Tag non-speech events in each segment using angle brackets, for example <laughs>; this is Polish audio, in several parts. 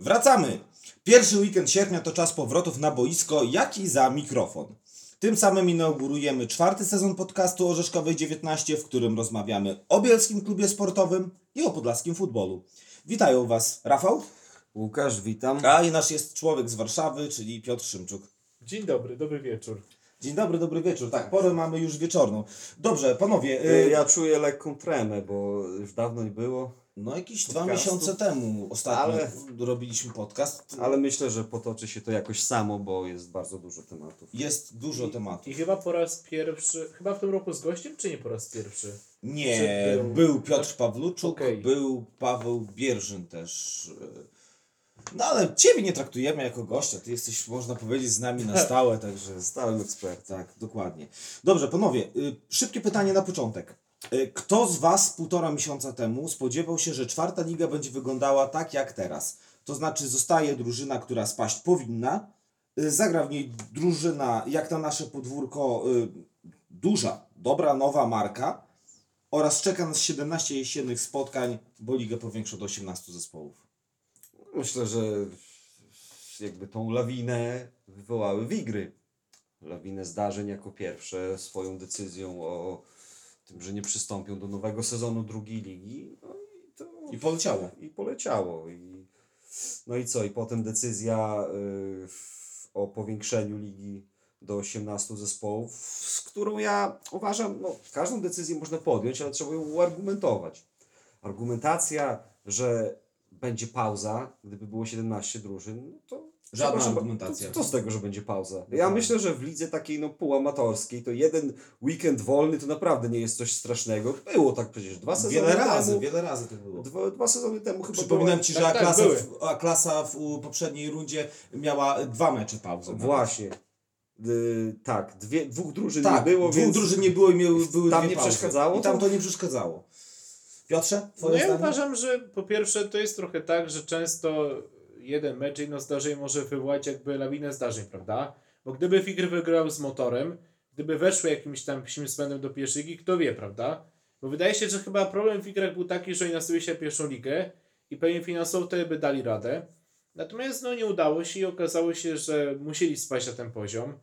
Wracamy! Pierwszy weekend sierpnia to czas powrotów na boisko, jak i za mikrofon. Tym samym inaugurujemy czwarty sezon podcastu Orzeszkowej 19, w którym rozmawiamy o bielskim klubie sportowym i o podlaskim futbolu. Witają Was Rafał, Łukasz, witam. a i nasz jest człowiek z Warszawy, czyli Piotr Szymczuk. Dzień dobry, dobry wieczór. Dzień dobry, dobry wieczór. Tak, porę mamy już wieczorną. Dobrze, panowie, Y, Ja czuję lekką tremę, bo już dawno nie było, no jakieś dwa podcastu. miesiące temu ostatnio Ale- robiliśmy podcast. ale myślę, że potoczy się to jakoś samo, bo jest bardzo dużo tematów. Jest dużo tematów. I chyba po raz pierwszy, chyba w tym roku z gościem, czy nie po raz pierwszy? Nie, był, był- Piotr Pawluczuk, Okej. był Paweł Bierzyn też. y, No ale Ciebie nie traktujemy jako gościa, Ty jesteś, można powiedzieć, z nami na <laughs> stałe, także Stałem ekspert. tak, dokładnie. Dobrze, panowie, y, szybkie pytanie na początek. Y, Kto z Was półtora miesiąca temu spodziewał się, że czwarta liga będzie wyglądała tak jak teraz? To znaczy zostaje drużyna, która spaść powinna, y, zagra w niej drużyna, jak na nasze podwórko, y, duża, dobra, nowa marka oraz czeka nas 17 jesiennych spotkań, bo ligę powiększa do 18 zespołów. Myślę, że jakby tą lawinę wywołały Wigry. Lawinę zdarzeń jako pierwsze swoją decyzją o tym, że nie przystąpią do nowego sezonu drugiej ligi. No i to I poleciało. i poleciało. I, no i co? I potem decyzja y, o powiększeniu ligi do 18 zespołów, z którą ja uważam, no każdą decyzję można podjąć, ale trzeba ją uargumentować. Argumentacja, że będzie pauza, gdyby było 17 drużyn, no to Żadna przepraszam, argumentacja. To, to z tego, że będzie pauza. Ja myślę, że w lidze takiej no półamatorskiej to jeden weekend wolny to naprawdę nie jest coś strasznego. Było tak przecież dwa sezony Wiele razy, temu. wiele razy to było. Dwa, dwa sezony temu chyba Przypominam była- Ci, że tak, tak, A-klasa, były. w, A-klasa w poprzedniej rundzie miała dwa mecze pauzy. Właśnie. Y, tak, dwie, dwóch drużyn tak, nie było, dwóch więc drużyn nie było i miały, były tam dwie nie pauzy. przeszkadzało I tam to? nie przeszkadzało. Piotrze, No twoje ja zdanie? uważam, że po pierwsze to jest trochę tak, że często jeden mecz, jedno zdarzenie może wywołać jakby lawinę zdarzeń, prawda? Bo gdyby Figry wygrał z motorem, gdyby weszły jakimś tam psim spędem do pierwszej ligi, kto wie, prawda? Bo wydaje się, że chyba problem w był taki, że oni nastawili się pierwszą ligę i pewnie finansowo wtedy by dali radę. Natomiast no nie udało się i okazało się, że musieli spaść na ten poziom.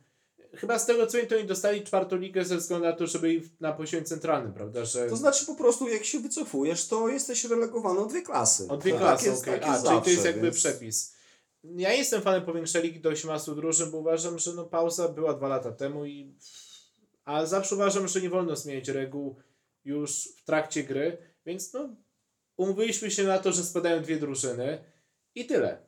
Chyba z tego co wiem, to oni dostali czwartą ligę ze względu na to, żeby na poziomie centralnym, prawda? Że... To znaczy po prostu jak się wycofujesz, to jesteś relegowany o dwie klasy. O dwie Tak klasy, tak A, jest czyli to jest jakby więc- przepis. Ja jestem fanem powiększenia ligi do 18 drużyn, bo uważam, że no pauza była dwa lata temu i... A zawsze uważam, że nie wolno zmieniać reguł już w trakcie gry, więc no umówiliśmy się na to, że spadają dwie drużyny i tyle.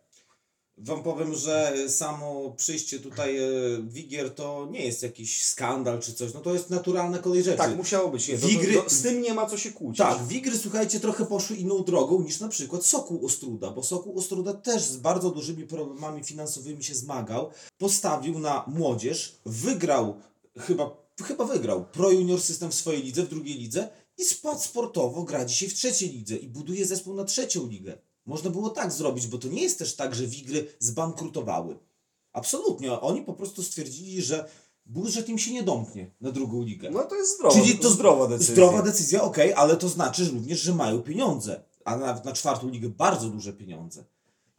Wam powiem, że samo przyjście tutaj e, Wigier to nie jest jakiś skandal czy coś, no to jest naturalna kolej rzeczy. Tak, musiało być. Nie, to, Wigry- to, to, z tym nie ma co się kłócić. Tak, Wigry, słuchajcie, trochę poszły inną drogą niż na przykład Sokół Ostruda, bo Sokół Ostruda też z bardzo dużymi problemami finansowymi się zmagał. Postawił na młodzież, wygrał, chyba, chyba wygrał Pro Junior System w swojej lidze, w drugiej lidze i spadł sportowo, gra dzisiaj w trzeciej lidze i buduje zespół na trzecią ligę. Można było tak zrobić, bo to nie jest też tak, że Wigry zbankrutowały. Absolutnie. Oni po prostu stwierdzili, że budżet im się nie domknie na drugą ligę. No to jest zdrowa, Czyli to to zdrowa decyzja. Zdrowa decyzja, okej, ale to znaczy że również, że mają pieniądze. A nawet na czwartą ligę bardzo duże pieniądze.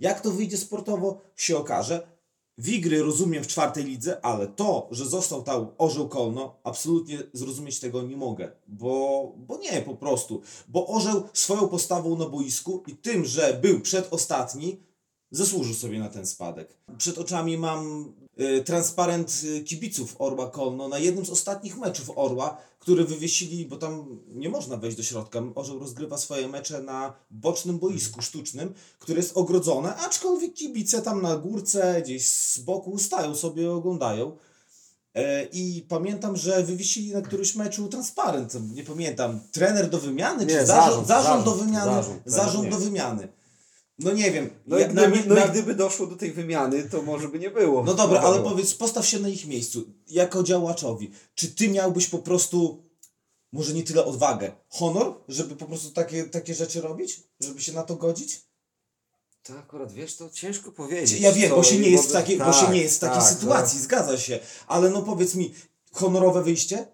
Jak to wyjdzie sportowo, się okaże. Wigry rozumiem w czwartej lidze, ale to, że został tam Orzeł Kolno, absolutnie zrozumieć tego nie mogę. Bo, bo nie, po prostu. Bo Orzeł swoją postawą na boisku i tym, że był przedostatni, zasłużył sobie na ten spadek. Przed oczami mam y, transparent y, kibiców Orła Kolno na jednym z ostatnich meczów Orła, który wywiesili, bo tam nie można wejść do środka. Orzeł rozgrywa swoje mecze na bocznym boisku sztucznym, które jest ogrodzone, aczkolwiek kibice tam na górce, gdzieś z boku stają sobie, oglądają. E, I pamiętam, że wywiesili na którymś meczu transparent, nie pamiętam, trener do wymiany, Nie, czy zarząd, zarząd, zarząd, do wymiany, zarząd, zarząd, do wymiany. No nie wiem. No, ja- na gdyby, mi- no na- i gdyby doszło do tej wymiany, to może by nie było. no dobra, ale Wiadomo. powiedz, postaw się na ich miejscu, jako działaczowi. Czy ty miałbyś po prostu, może nie tyle odwagę, honor, żeby po prostu takie, takie rzeczy robić? Żeby się na to godzić? To akurat, wiesz, to ciężko powiedzieć. Ja wiem, bo się i nie jest w takiej, bo tak, się nie jest w takiej tak, sytuacji, zgadza się. Ale no powiedz mi, honorowe wyjście?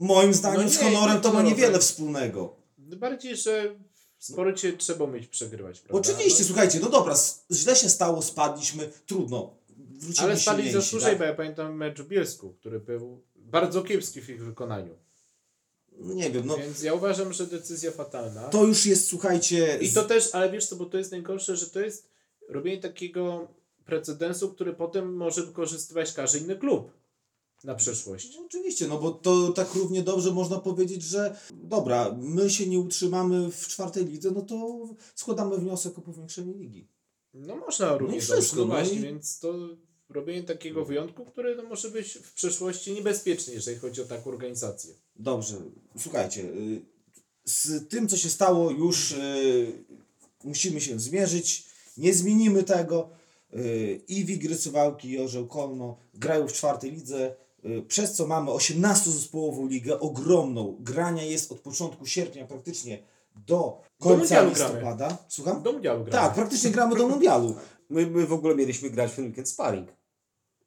Moim zdaniem No z nie, honorem nie to ma niewiele wspólnego. Bardziej, że W sporcie trzeba umieć przegrywać, prawda? Oczywiście, No, słuchajcie, no dobra, źle się stało, spadliśmy, trudno. Wrócimy Ale spadli zasłużej, tak? bo ja pamiętam mecz w Bielsku, który był bardzo kiepski w ich wykonaniu. No Nie wiem, no Więc ja uważam, że decyzja fatalna. to już jest, słuchajcie... I to też, ale wiesz co, bo to jest najgorsze, że to jest robienie takiego precedensu, który potem może wykorzystywać każdy inny klub na przyszłość. No, oczywiście, no bo to tak równie dobrze można powiedzieć, że dobra, my się nie utrzymamy w czwartej lidze, no to składamy wniosek o powiększenie ligi. No można równie i wszystko, dobrze, no no właśnie, i- więc to robienie takiego wyjątku, który no może być w przyszłości niebezpieczny, jeżeli chodzi o taką organizację. Dobrze, słuchajcie, y, z tym, co się stało, już y, musimy się zmierzyć. Nie zmienimy tego. Y, I Wigry Suwałki, i Orzeł Kolno grają w czwartej lidze, przez co mamy 18-zespołową ligę, ogromną. Grania jest od początku sierpnia praktycznie do końca mundialu gramy. listopada. Słucham? Do mundialu gramy. Tak, praktycznie gramy do mundialu. My, my w ogóle mieliśmy grać w ten weekend sparring.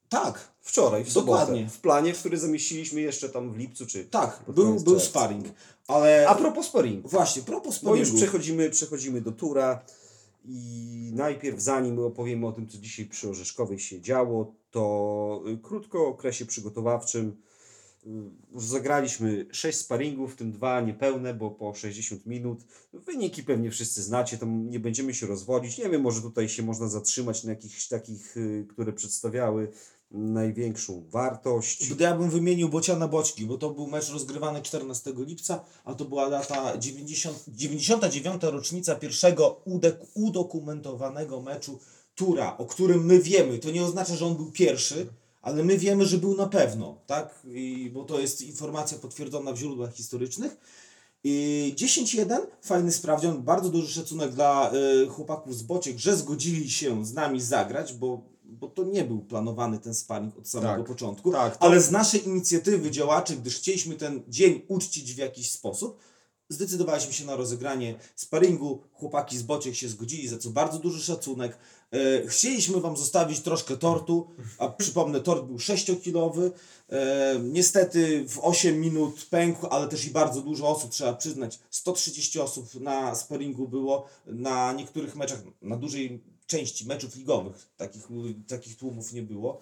Tak, Wczoraj, w sobotę. Dokładnie. W planie, który zamieściliśmy jeszcze tam w lipcu, czy... tak, był, był czerwca. sparring. Ale A propos sparingu. właśnie, propos Bo już przechodzimy, przechodzimy do tura i najpierw zanim opowiemy o tym, co dzisiaj przy Orzeszkowej się działo, to y, krótko o okresie przygotowawczym. Y, Już zagraliśmy 6 sparingów, w tym dwa niepełne, bo po 60 minut. Wyniki pewnie wszyscy znacie, to nie będziemy się rozwodzić. Nie wiem, może tutaj się można zatrzymać na jakichś takich, y, które przedstawiały największą wartość. Ja bym wymienił Bociana Boćki, bo to był mecz rozgrywany 14 lipca, a to była data 90, 99. rocznica pierwszego udek- udokumentowanego meczu Tura, o którym my wiemy. To nie oznacza, że on był pierwszy, ale my wiemy, że był na pewno, tak? I, bo to jest informacja potwierdzona w źródłach historycznych. I 10-1, fajny sprawdzian, bardzo duży szacunek dla y, chłopaków z Bociek, że zgodzili się z nami zagrać, bo, bo to nie był planowany ten sparring od samego Tak. początku, Tak, ale z naszej inicjatywy działaczy, gdyż chcieliśmy ten dzień uczcić w jakiś sposób, zdecydowaliśmy się na rozegranie sparingu. Chłopaki z Bociek się zgodzili, za co bardzo duży szacunek. E, chcieliśmy Wam zostawić troszkę tortu, a przypomnę, tort był 6-kilowy. E, niestety w 8 minut pękł, ale też i bardzo dużo osób, trzeba przyznać. 130 osób na sparingu było, na niektórych meczach, na dużej części meczów ligowych takich, takich tłumów nie było.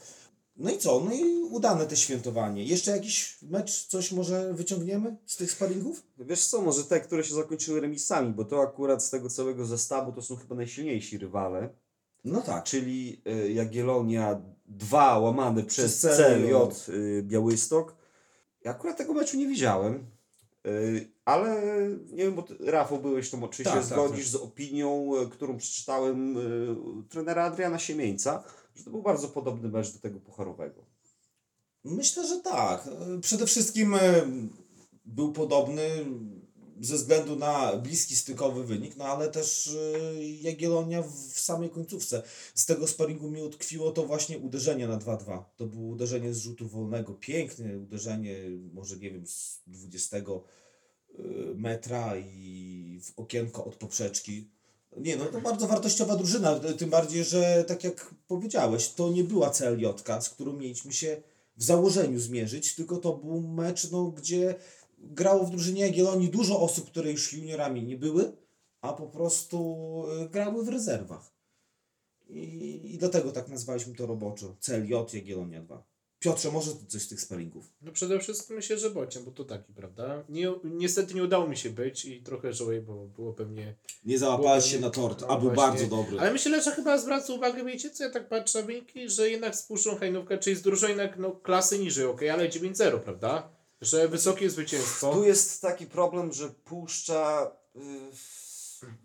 No i co? No i udane te świętowanie. Jeszcze jakiś mecz, coś może wyciągniemy z tych sparingów? Wiesz co, może te, które się zakończyły remisami, bo to akurat z tego całego zestawu to są chyba najsilniejsi rywale. No tak. czyli y, Jagiellonia 2 łamane przez Przez CLJ y, Białystok. Ja akurat tego meczu nie widziałem, ale nie wiem, bo ty, Rafał byłeś tam, czy Tak, się tak, zgodzisz z opinią, y, którą przeczytałem y, trenera Adriana Siemieńca, że to był bardzo podobny mecz do tego pucharowego. Myślę, że tak. E, Przede wszystkim e, był podobny ze względu na bliski stykowy wynik, no ale też e, Jagiellonia w samej końcówce. Z tego sparingu mi utkwiło to właśnie uderzenie na 2-2. To było uderzenie z rzutu wolnego, piękne uderzenie, może nie wiem, z 20 e, metra i w okienko od poprzeczki. Nie, no to bardzo wartościowa drużyna, tym bardziej, że tak jak powiedziałeś, to nie była CLJ, z którą mieliśmy się w założeniu zmierzyć, tylko to był mecz, no, gdzie grało w drużynie Jagiellonii dużo osób, które już juniorami nie były, a po prostu y, grały w rezerwach. I, I dlatego tak nazwaliśmy to roboczo. CLJ Jagiellonia 2. Piotrze, może coś z tych sparingów? No przede wszystkim myślę, że Bocian, bo to taki, prawda? Nie, niestety nie udało mi się być i trochę żałuję, bo było pewnie... Nie załapałeś się na tort, no a był bardzo dobry. Ale myślę, że chyba zwraca uwagę, wiecie co, ja tak patrzę na wyniki, że jednak spuszczą Hajnówkę, czyli z drużyną jednak no, klasy niżej, okej, ale 9-0, prawda? Że wysokie zwycięstwo. Tu jest taki problem, że puszcza... y,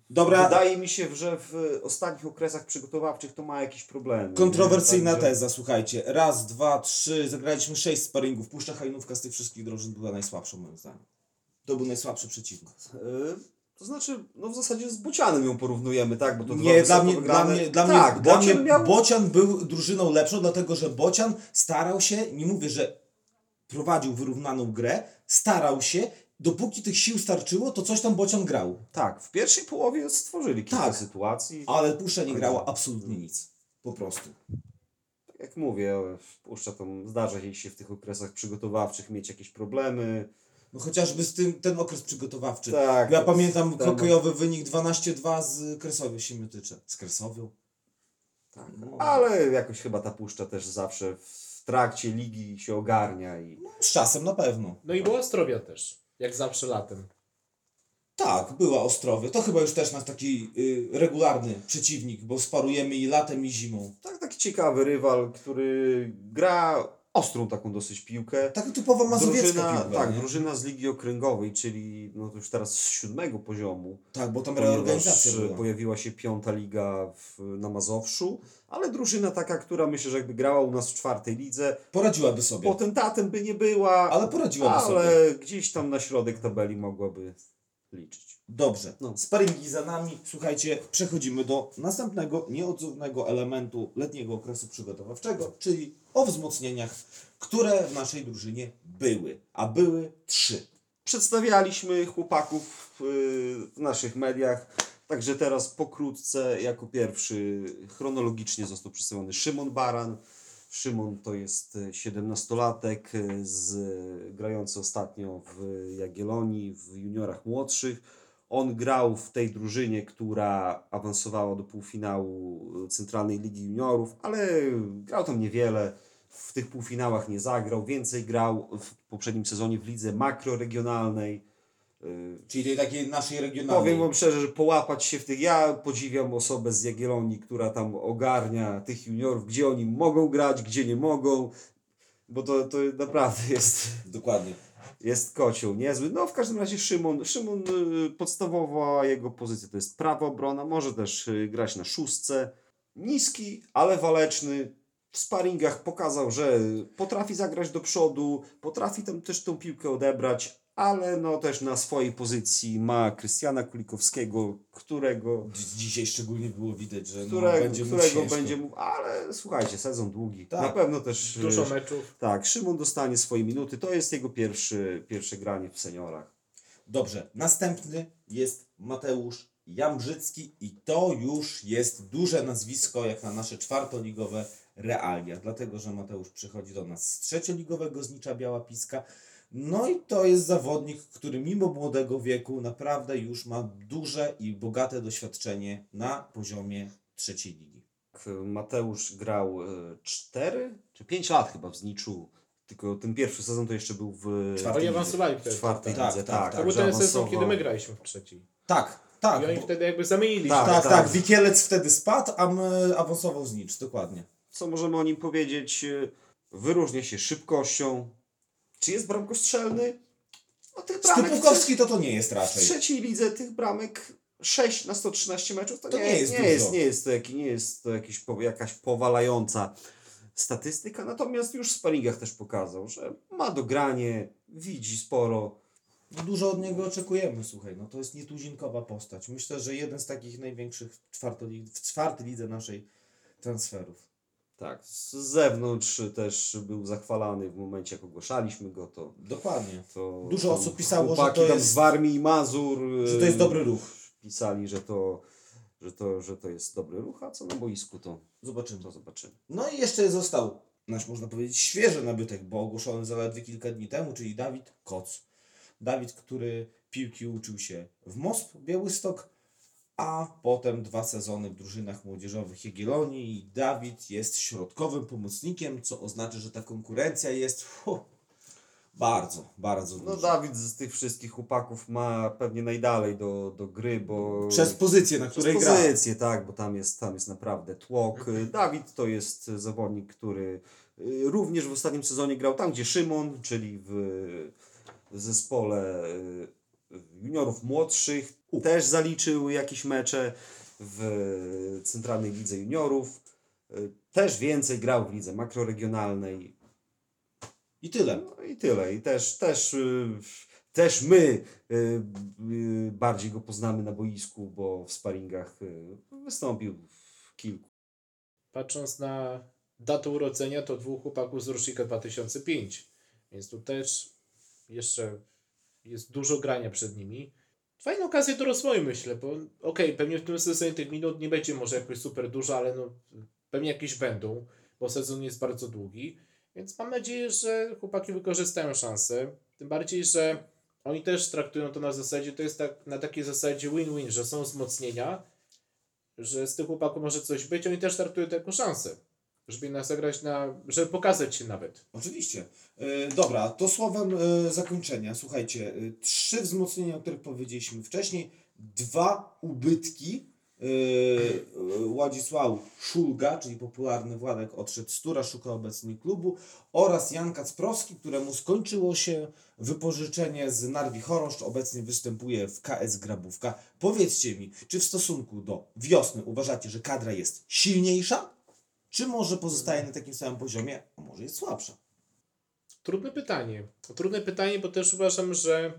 Dobra, Wydaje mi się, że w ostatnich okresach przygotowawczych to ma jakieś problemy. kontrowersyjna Także- teza, słuchajcie. Raz, dwa, trzy, zagraliśmy sześć sparingów. Puszcza Hajnówka z tych wszystkich drużyn była najsłabsza moim zdaniem. To był najsłabszy przeciwnik. Y, To znaczy, no w zasadzie z Bocianem ją porównujemy, tak? Bo to Nie, dla mnie, dla mnie, dla tak, mnie, dla mnie Bocian miał... Bocian był drużyną lepszą, dlatego że Bocian starał się, nie mówię, że prowadził wyrównaną grę, starał się, dopóki tych sił starczyło, to coś tam Bocian grał. Tak, w pierwszej połowie stworzyli kilka Tak. sytuacji. Ale Puszcza nie grała absolutnie nic. Po prostu. Tak jak mówię, Puszcza to zdarza jej się w tych okresach przygotowawczych mieć jakieś problemy. No chociażby z tym, ten okres przygotowawczy. Tak. Ja pamiętam Ten- hokejowy wynik 12-2 z Kresowią Siemiatycze. Z Kresowią? Tak. No. Ale jakoś chyba ta puszcza też zawsze w trakcie ligi się ogarnia i Z czasem na pewno. No i była Ostrowia też, jak zawsze latem. Tak, była Ostrowie. To chyba już też nasz taki y, regularny przeciwnik, bo sparujemy i latem i zimą. tak taki ciekawy rywal, który gra ostrą taką dosyć piłkę. Taka typowa mazowiecka drużyna, piłka, tak, nie? drużyna z ligi okręgowej, czyli no to już teraz z siódmego poziomu. Tak, bo tam reorganizacja była. pojawiła się piąta liga w, na Mazowszu, ale drużyna taka, która myślę, że jakby grała u nas w czwartej lidze, Poradziłaby sobie. potentatem by nie była, Ale poradziłaby sobie. ale gdzieś tam na środek tabeli mogłaby liczyć. Dobrze, No. sparingi za nami. Słuchajcie, przechodzimy do następnego nieodzownego elementu letniego okresu przygotowawczego, czyli o wzmocnieniach, które w naszej drużynie były. A były trzy. Przedstawialiśmy chłopaków y, w naszych mediach, także teraz pokrótce, jako pierwszy chronologicznie został przedstawiony Szymon Baran. Szymon to jest y, 17-latek y, z, grający ostatnio w Jagiellonii w juniorach młodszych. On grał w tej drużynie, która awansowała do półfinału y, Centralnej Ligi Juniorów, ale grał tam niewiele. W tych półfinałach nie zagrał, więcej grał w poprzednim sezonie w lidze makroregionalnej. Y, Czyli tej takiej naszej regionalnej. Powiem Wam szczerze, że połapać się w tych. Ja podziwiam osobę z Jagiellonii, która tam ogarnia tych juniorów, gdzie oni mogą grać, gdzie nie mogą, bo to, to naprawdę jest, Dokładnie. jest kocioł niezły. No w każdym razie Szymon, Szymon y, podstawowa jego pozycja to jest prawa obrona, może też y, grać na szóstce. Niski, ale waleczny. W sparingach pokazał, że potrafi zagrać do przodu, potrafi tam też tą piłkę odebrać, ale no też na swojej pozycji ma Krystiana Kulikowskiego, którego, Dzi- Dzisiaj szczególnie było widać, że no, którego, będzie mu którego ciężko. będzie mu, ale słuchajcie, sezon długi. Tak. Na pewno też Dużo y, meczów. tak, Szymon dostanie swoje minuty. To jest jego pierwszy, pierwsze granie w seniorach. Dobrze, następny jest Mateusz Jambrzycki i to już jest duże nazwisko jak na nasze czwartoligowe realia, dlatego że Mateusz przychodzi do nas z trzecioligowego Znicza Biała Piska. No i to jest zawodnik, który mimo młodego wieku naprawdę już ma duże i bogate doświadczenie na poziomie trzeciej ligi. Mateusz grał 4 czy 5 lat chyba w Zniczu. Tylko ten pierwszy sezon to jeszcze był w Czwartej Oni lidze. awansowali w czwartej Tak, lidze. tak, Tak, tak. To był ten sezon, kiedy my graliśmy w trzeciej. Tak, tak. I oni bo- wtedy jakby zamienili Tak, się. tak, tak. tak, Wikielec wtedy spadł, a my awansował Znicz, dokładnie. Co możemy o nim powiedzieć? Wyróżnia się szybkością. Czy jest bramkostrzelny? No tych bramek Stypówkowski to to nie jest w raczej. trzeciej lidze tych bramek 6 na 113 meczów to, To nie, nie jest nie, dużo. jest, nie jest to, jaki, nie jest to jakiś, jakaś powalająca statystyka, natomiast już w sparingach też pokazał, że ma dogranie, widzi sporo. No dużo od niego oczekujemy, słuchaj, no to jest nietuzinkowa postać. Myślę, że jeden z takich największych w, w czwartej lidze naszej transferów. Tak, z zewnątrz też był zachwalany w momencie, jak ogłaszaliśmy go, to, Dokładnie. to Dużo osób pisało, że to tam jest- z Warmii i Mazur Że to jest dobry ruch. pisali, że to, że to, że to jest dobry ruch, a co na boisku to, Zobaczymy. to zobaczymy. No i jeszcze został nasz, można powiedzieć, świeży nabytek, bo ogłoszony zaledwie kilka dni temu, czyli Dawid Koc. Dawid, który piłki uczył się w MOSP Białystok, a potem dwa sezony w drużynach młodzieżowych Jagiellonii i Dawid jest środkowym pomocnikiem, co oznacza, że ta konkurencja jest fu, bardzo, bardzo No duża. Dawid z tych wszystkich chłopaków ma pewnie najdalej do, do gry, bo... Przez pozycję, na Przez której gra. pozycję, tak, bo tam jest, tam jest naprawdę tłok. Dawid to jest zawodnik, który y, również w ostatnim sezonie grał tam, gdzie Szymon, czyli w, w zespole y, juniorów młodszych. Też zaliczył jakieś mecze w Centralnej Lidze Juniorów. Y, Też więcej grał w lidze makroregionalnej. I tyle. No i tyle. I też, też, y, też my y, bardziej go poznamy na boisku, bo w sparingach wystąpił w kilku. Patrząc na datę urodzenia, to dwóch chłopaków z rocznika 2005. Więc tu też jeszcze jest dużo grania przed nimi. Fajna okazja do rozwoju, myślę, bo okej, pewnie w tym sezonie tych minut nie będzie może jakoś super dużo, ale no, pewnie jakieś będą, bo sezon jest bardzo długi. Więc mam nadzieję, że chłopaki wykorzystają szansę. Tym bardziej, że oni też traktują to na zasadzie, to jest tak, na takiej zasadzie win-win, że są wzmocnienia, że z tych chłopaków może coś być, oni też traktują to jako szansę, żeby jednak zagrać na, żeby pokazać się nawet. Oczywiście. E, dobra, to słowem e, zakończenia. Słuchajcie, e, trzy wzmocnienia, o których powiedzieliśmy wcześniej, dwa ubytki. Władysław Szulga, czyli popularny Władek, odszedł z Tura, szuka obecnie klubu, oraz Jan Kacprowski, któremu skończyło się wypożyczenie z Narwi Choroszcz, obecnie występuje w KS Grabówka. Powiedzcie mi, czy w stosunku do wiosny uważacie, że kadra jest silniejsza, czy może pozostaje na takim samym poziomie, a może jest słabsza? Trudne pytanie. Trudne pytanie, bo też uważam, że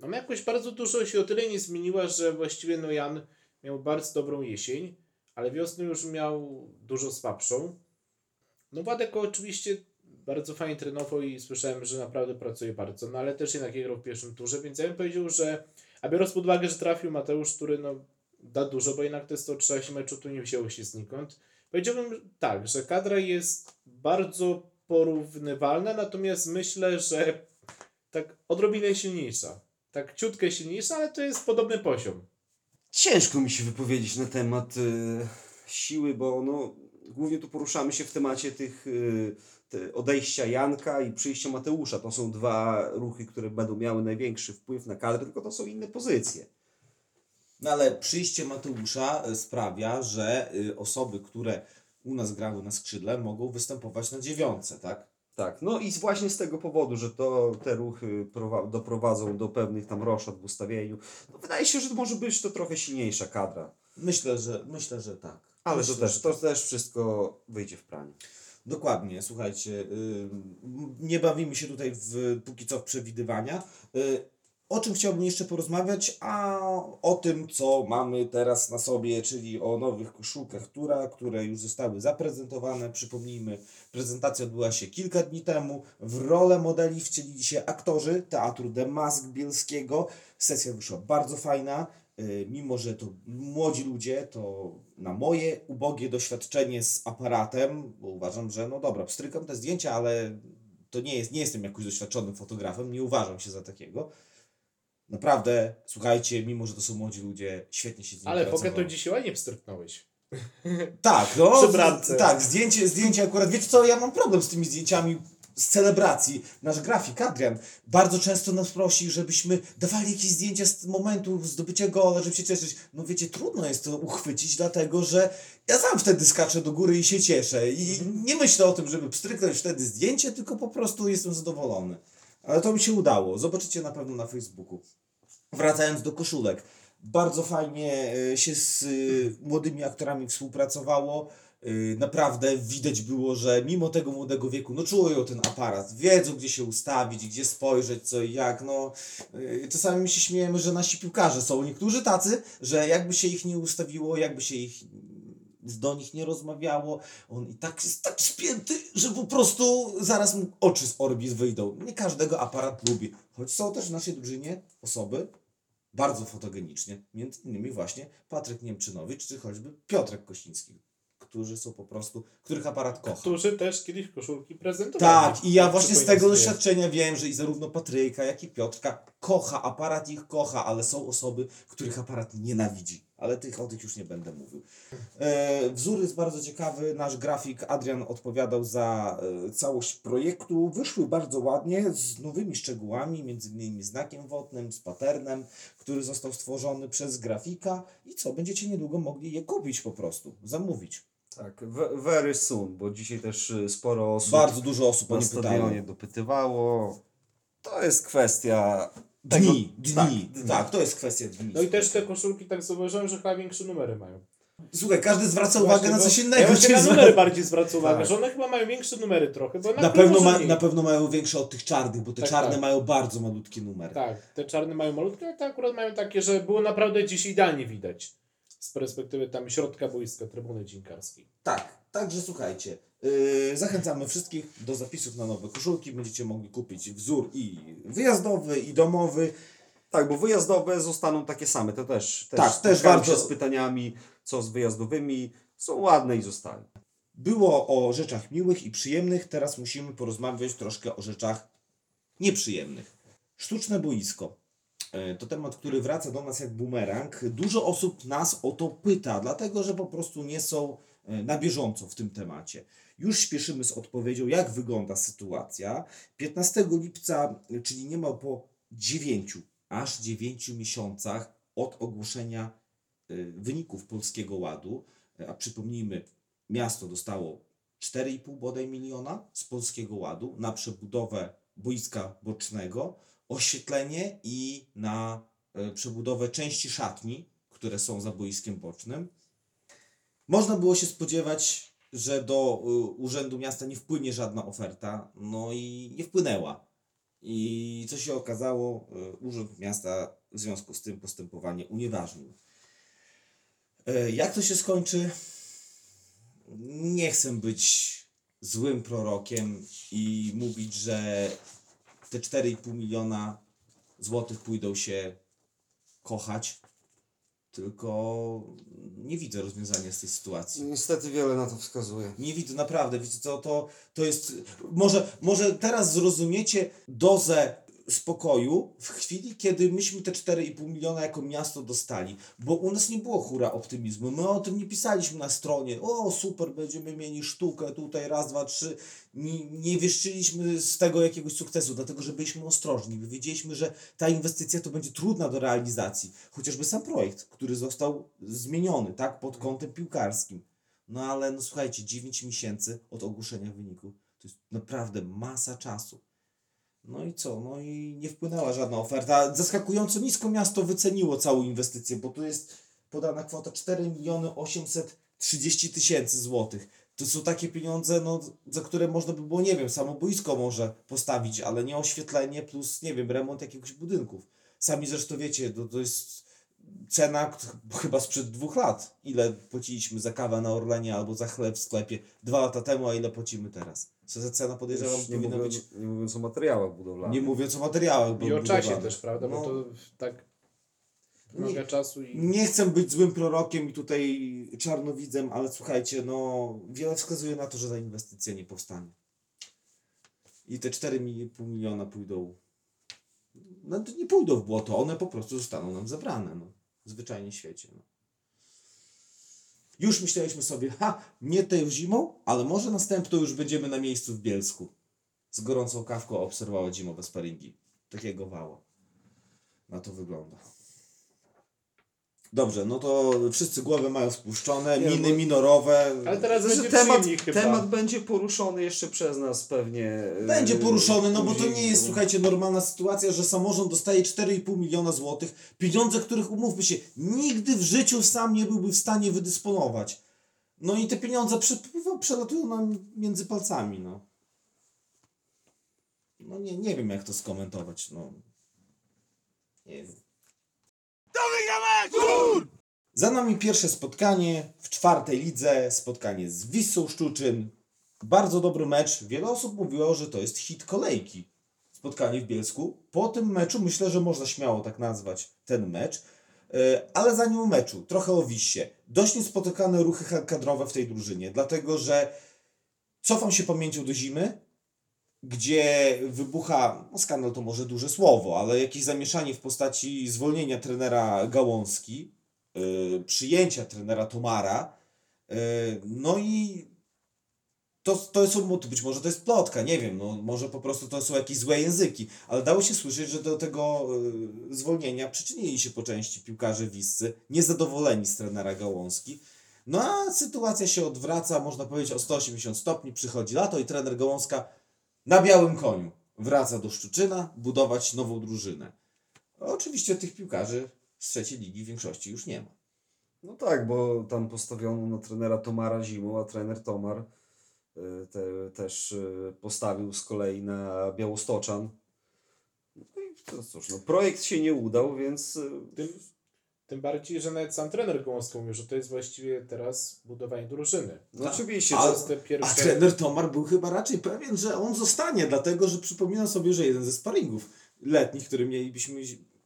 no jakoś bardzo dużo się o tyle nie zmieniła, że właściwie no Jan miał bardzo dobrą jesień, ale wiosnę już miał dużo słabszą. No Władek oczywiście bardzo fajnie trenował i słyszałem, że naprawdę pracuje bardzo, no ale też jednak grał w pierwszym turze, więc ja bym powiedział, że a biorąc pod uwagę, że trafił Mateusz, który no da dużo, bo jednak te 130 meczu tu nie wzięło się znikąd. Powiedziałbym tak, że kadra jest bardzo porównywalna, natomiast myślę, że tak odrobinę silniejsza. Tak ciutkę silniejsza, ale to jest podobny poziom. Ciężko mi się wypowiedzieć na temat y, siły, bo no, głównie tu poruszamy się w temacie tych y, te odejścia Janka i przyjścia Mateusza. To są dwa ruchy, które będą miały największy wpływ na kadrę, tylko to są inne pozycje. No ale przyjście Mateusza y, sprawia, że y, osoby, które u nas grały na skrzydle, mogą występować na dziewiątce, tak? Tak, no i właśnie z tego powodu, że to te ruchy prowa- doprowadzą do pewnych tam roszad w ustawieniu, no wydaje się, że może być to trochę silniejsza kadra. Myślę, że myślę, że tak. Ale myślę, to też, to tak. też wszystko wyjdzie w praniu. Dokładnie, słuchajcie, y, nie bawimy się tutaj w, póki co w przewidywania. Y, o czym chciałbym jeszcze porozmawiać? A o tym, co mamy teraz na sobie, czyli o nowych koszulkach Tura, które już zostały zaprezentowane. Przypomnijmy, prezentacja odbyła się kilka dni temu. W rolę modeli wcielili się aktorzy Teatru The Mask Bielskiego. Sesja wyszła bardzo fajna. Y, Mimo, że to młodzi ludzie, to na moje ubogie doświadczenie z aparatem, bo uważam, że no dobra, pstrykam te zdjęcia, ale to nie jest, nie jestem jakoś doświadczonym fotografem, nie uważam się za takiego. Naprawdę, słuchajcie, mimo że to są młodzi ludzie, świetnie się z nimi Ale pracowało. to dzisiaj ładnie pstryknąłeś. Tak, no. <laughs> Przy. Tak, zdjęcie, zdjęcie akurat. Wiecie co, ja mam problem z tymi zdjęciami z celebracji. Nasz grafik, Adrian, bardzo często nas prosi, żebyśmy dawali jakieś zdjęcia z momentu zdobycia gola, żeby się cieszyć. No wiecie, trudno jest to uchwycić, dlatego że ja sam wtedy skaczę do góry i się cieszę. I nie myślę o tym, żeby pstryknąć wtedy zdjęcie, tylko po prostu jestem zadowolony. Ale to mi się udało. Zobaczycie na pewno na Facebooku. Wracając do koszulek. Bardzo fajnie e, się z y, młodymi aktorami współpracowało. Y, Naprawdę widać było, że mimo tego młodego wieku, no czują ten aparat, wiedzą gdzie się ustawić, gdzie spojrzeć, co i jak. No, czasami my się śmiejemy, że nasi piłkarze są niektórzy tacy, że jakby się ich nie ustawiło, jakby się ich do nich nie rozmawiało, on i tak jest tak spięty, że po prostu zaraz mu oczy z orbit wyjdą. Nie każdego aparat lubi. Choć są też w naszej drużynie osoby bardzo fotogenicznie, między innymi właśnie Patryk Niemczynowicz, czy choćby Piotrek Kościński, którzy są po prostu, których aparat kocha. Którzy też kiedyś koszulki prezentowali. Tak, i ja właśnie z tego doświadczenia wiem, że i zarówno Patryka, jak i Piotrka kocha, aparat ich kocha, ale są osoby, których aparat nienawidzi. Ale tych, o tych już nie będę mówił. E, wzór jest bardzo ciekawy. Nasz grafik Adrian odpowiadał za e, całość projektu. Wyszły bardzo ładnie, z nowymi szczegółami, między innymi znakiem wodnym, z patternem, który został stworzony przez grafika. I co, będziecie niedługo mogli je kupić po prostu, zamówić. Tak, ve- very soon, bo dzisiaj też y, sporo osób Bardzo dużo osób o na nie pytało. stadionie dopytywało. To jest kwestia Dni, tego- dni. tak, Tak, to jest kwestia dni. No i też te koszulki tak zauważyłem, że chyba większe numery mają. Słuchaj, każdy zwraca uwagę Właśnie, na bo coś Ja innego. właśnie czy na numery bardziej zwracam uwagę, Tak. że one chyba mają większe numery trochę, bo na, pewno może ma, na pewno mają większe od tych czarnych, bo te Tak, czarne tak. mają bardzo malutkie numery. Tak, te czarne mają malutkie, a te akurat mają takie, że było naprawdę dziś idealnie widać. Z perspektywy tam środka boiska, trybuny dziennikarskiej. Tak, także słuchajcie. Yy, zachęcamy wszystkich do zapisów na nowe koszulki. Będziecie mogli kupić wzór i wyjazdowy, i domowy. Tak, bo wyjazdowe zostaną takie same. To też, też, Tak, też bardzo- się z pytaniami, co z wyjazdowymi. Są ładne i zostały. Było o rzeczach miłych i przyjemnych, teraz musimy porozmawiać troszkę o rzeczach nieprzyjemnych. Sztuczne boisko. E, To temat, który wraca do nas jak bumerang. Dużo osób nas o to pyta, dlatego że po prostu nie są na bieżąco w tym temacie. Już śpieszymy z odpowiedzią, jak wygląda sytuacja. 15 lipca, e, czyli niemal po 9, aż 9 miesiącach od ogłoszenia e, wyników Polskiego Ładu, e, a przypomnijmy, miasto dostało 4,5 bodaj miliona z Polskiego Ładu na przebudowę boiska bocznego, oświetlenie i na e, przebudowę części szatni, które są za boiskiem bocznym. Można było się spodziewać, że do y, Urzędu Miasta nie wpłynie żadna oferta, no i nie wpłynęła. I co się okazało, y, Urząd Miasta w związku z tym postępowanie unieważnił. E, Jak to się skończy? Nie chcę być złym prorokiem i mówić, że te 4,5 miliona złotych pójdą się kochać, tylko nie widzę rozwiązania z tej sytuacji. Niestety wiele na to wskazuje. Nie widzę, naprawdę, wiecie co, to, to jest, może, może teraz zrozumiecie dozę spokoju w chwili, kiedy myśmy te 4,5 miliona jako miasto dostali, bo u nas nie było hura optymizmu, my o tym nie pisaliśmy na stronie, o super, będziemy mieli sztukę tutaj, raz, dwa, trzy, nie, nie wieszczyliśmy z tego jakiegoś sukcesu, dlatego że byliśmy ostrożni, my wiedzieliśmy, że ta inwestycja to będzie trudna do realizacji, chociażby sam projekt, który został zmieniony, tak, pod kątem piłkarskim, no ale no słuchajcie, 9 miesięcy od ogłoszenia wyniku. To jest naprawdę masa czasu. No i co? No i nie wpłynęła żadna oferta. Zaskakująco nisko miasto wyceniło całą inwestycję, bo tu jest podana kwota 4 miliony 830 tysięcy złotych. To są takie pieniądze, no, za które można by było, nie wiem, samo może postawić, ale nie oświetlenie plus, nie wiem, remont jakiegoś budynków. Sami zresztą wiecie, to, to jest cena chyba sprzed dwóch lat. Ile płaciliśmy za kawę na Orlenie albo za chleb w sklepie dwa lata temu, a ile płacimy teraz? Co za cena podejrzewam Już nie, powinna mówiąc, być, nie mówiąc o materiałach budowlanych. nie mówiąc o materiałach I o czasie budowlanych. też, prawda? Bo No. to tak Nie- czasu i... Nie chcę być złym prorokiem i tutaj czarnowidzem, ale słuchajcie, no wiele wskazuje na to, że ta inwestycja nie powstanie. I te 4,5 miliona pójdą. No to nie pójdą w błoto, one po prostu zostaną nam zabrane. No. Zwyczajnie świecie. No. Już myśleliśmy sobie, ha, nie tej zimą, ale może następną już będziemy na miejscu w Bielsku. Z gorącą kawką obserwować zimowe sparingi. Takiego wało. Na to wygląda. Dobrze, no to wszyscy głowy mają spuszczone, Nie, miny bo- minorowe. Ale teraz Znaczy, będzie temat, chyba. temat będzie poruszony jeszcze przez nas pewnie. Będzie yy, poruszony, no bo to nie jest, słuchajcie, normalna sytuacja, że samorząd dostaje 4,5 miliona złotych, pieniądze, których umówmy się, nigdy w życiu sam nie byłby w stanie wydysponować. No i te pieniądze przepływa, przelatują nam między palcami, no. No nie, nie wiem, jak to skomentować, no. Nie wiem. Za nami pierwsze spotkanie w czwartej lidze, spotkanie z Wisłą Szczuczyn. Bardzo dobry mecz. Wiele osób mówiło, że to jest hit kolejki. Spotkanie w Bielsku. Po tym meczu myślę, że można śmiało tak nazwać ten mecz. E, Ale zanim o meczu, trochę o Wiście. Dość niespotykane ruchy kadrowe w tej drużynie, dlatego że cofam się pamięcią do zimy, gdzie wybucha, no skandal to może duże słowo, ale jakieś zamieszanie w postaci zwolnienia trenera Gałązki, yy, przyjęcia trenera Tomara, yy, no i to, to są, być może to jest plotka, nie wiem, no może po prostu to są jakieś złe języki, ale dało się słyszeć, że do tego yy, zwolnienia przyczynili się po części piłkarze Wiscy, niezadowoleni z trenera Gałązki, no a sytuacja się odwraca, można powiedzieć o 180 stopni, przychodzi lato i trener Gałązka na białym koniu wraca do Szczuczyna budować nową drużynę. Oczywiście tych piłkarzy z trzeciej ligi w większości już nie ma. No tak, bo tam postawiono na trenera Tomara zimą, a trener Tomar y, te, też y, postawił z kolei na Białostoczan. No i to cóż, no, projekt się nie udał, więc y, Tym, tym bardziej, że nawet sam trener Gąska mówił, że to jest właściwie teraz budowanie drużyny. no Tak. oczywiście, jest te A pierwsze... trener Tomar był chyba raczej pewien, że on zostanie, dlatego że przypominam sobie, że jeden ze sparingów letnich, który mielibyśmy,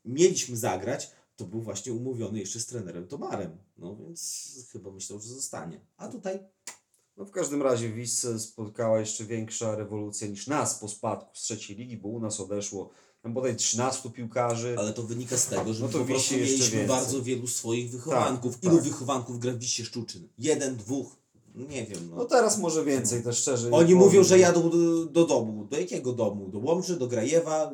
mieliśmy zagrać, to był właśnie umówiony jeszcze z trenerem Tomarem. No więc chyba myślał, że zostanie. A tutaj No w każdym razie Wisce spotkała jeszcze większa rewolucja niż nas po spadku z trzeciej ligi, bo u nas odeszło tam bodaj 13 piłkarzy. Ale to wynika z tego, że No my to po prostu mieliśmy więcej. bardzo wielu swoich wychowanków. Tak, Ilu tak. wychowanków gra w Wiście Szczuczyn? Jeden, dwóch? Nie wiem. No No. teraz może więcej, też szczerze. Oni powiem. mówią, że jadą do, do domu. Do jakiego domu? Do Łomży, do Grajewa?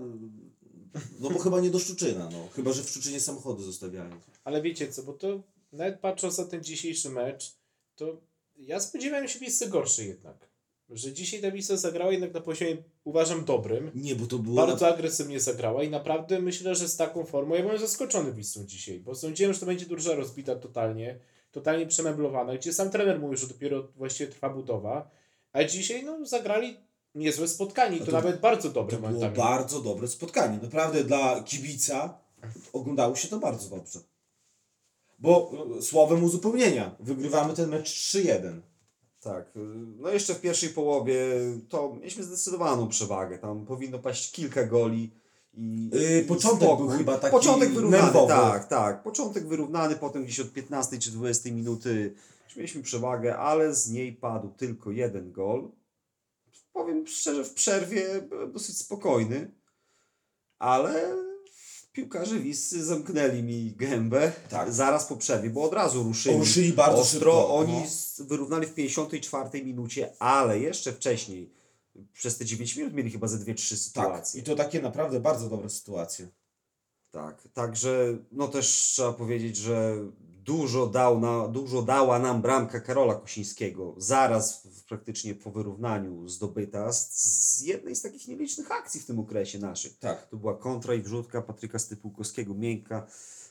No bo chyba nie do Szczuczyna, no. Chyba, że w Szczuczynie samochody zostawiają. Ale wiecie co, bo to nawet patrząc na ten dzisiejszy mecz, to ja spodziewałem się Wisły gorszej jednak. Że dzisiaj ta Wisła zagrała jednak na poziomie, uważam, dobrym. Nie, bo to było... Bardzo agresywnie zagrała i naprawdę myślę, że z taką formą ja byłem zaskoczony Wisłą dzisiaj, bo sądziłem, że to będzie drużyna rozbita totalnie, totalnie przemeblowana, gdzie sam trener mówił, że dopiero właściwie trwa budowa, a dzisiaj no zagrali niezłe spotkanie i to, to- nawet bardzo dobre To było momentami. bardzo dobre spotkanie. Naprawdę dla kibica oglądało się to bardzo dobrze. Bo e, słowem uzupełnienia, wygrywamy ten mecz 3-1. Tak. y, No jeszcze w pierwszej połowie to mieliśmy zdecydowaną przewagę. Tam powinno paść kilka goli. I, Yy, i początek spokój. był chyba taki Początek wyrównany, nerwowy. tak, tak. Początek wyrównany, potem gdzieś od 15 czy 20 minuty już mieliśmy przewagę, ale z niej padł tylko jeden gol. Powiem szczerze, w przerwie byłem dosyć spokojny, ale piłkarze Wisy zamknęli mi gębę Tak. zaraz po przerwie, bo od razu ruszyli. Ruszyli bardzo ostro. szybko, Oni no. wyrównali w 54 minucie, ale jeszcze wcześniej, przez te 9 minut mieli chyba ze 2-3 Tak. sytuacje. I to takie naprawdę bardzo dobre sytuacje. Tak, także no też trzeba powiedzieć, że dużo, dał na, dużo dała nam bramka Karola Kosińskiego, zaraz w, praktycznie po wyrównaniu zdobyta z, z jednej z takich nielicznych akcji w tym okresie naszych. Tak. To była kontra i wrzutka Patryka Stypułkowskiego, miękka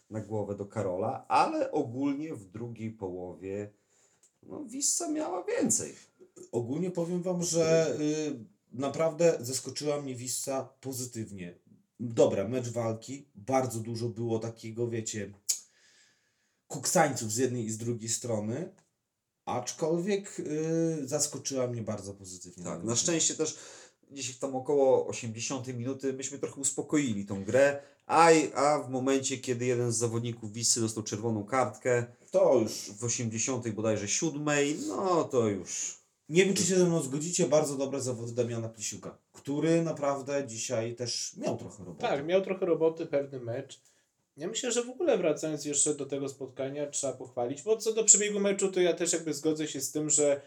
na głowę do Karola, ale ogólnie w drugiej połowie no, Wissa miała więcej. Ogólnie powiem Wam, że y, naprawdę zaskoczyła mnie Wissa pozytywnie. Dobra, mecz walki, bardzo dużo było takiego, wiecie, kuksańców z jednej i z drugiej strony, aczkolwiek y, zaskoczyła mnie bardzo pozytywnie. Tak, na szczęście też gdzieś tam około 80 minuty myśmy trochę uspokoili tą grę, a, a w momencie, kiedy jeden z zawodników Wisy dostał czerwoną kartkę To już, w 80 bodajże 7, no to już nie wiem czy się ze mną zgodzicie, bardzo dobre zawody Damiana Plisiuka, który naprawdę dzisiaj też miał trochę roboty. Tak, miał trochę roboty, pewny mecz. Ja myślę, że w ogóle wracając jeszcze do tego spotkania, trzeba pochwalić, bo co do przebiegu meczu, to ja też jakby zgodzę się z tym, że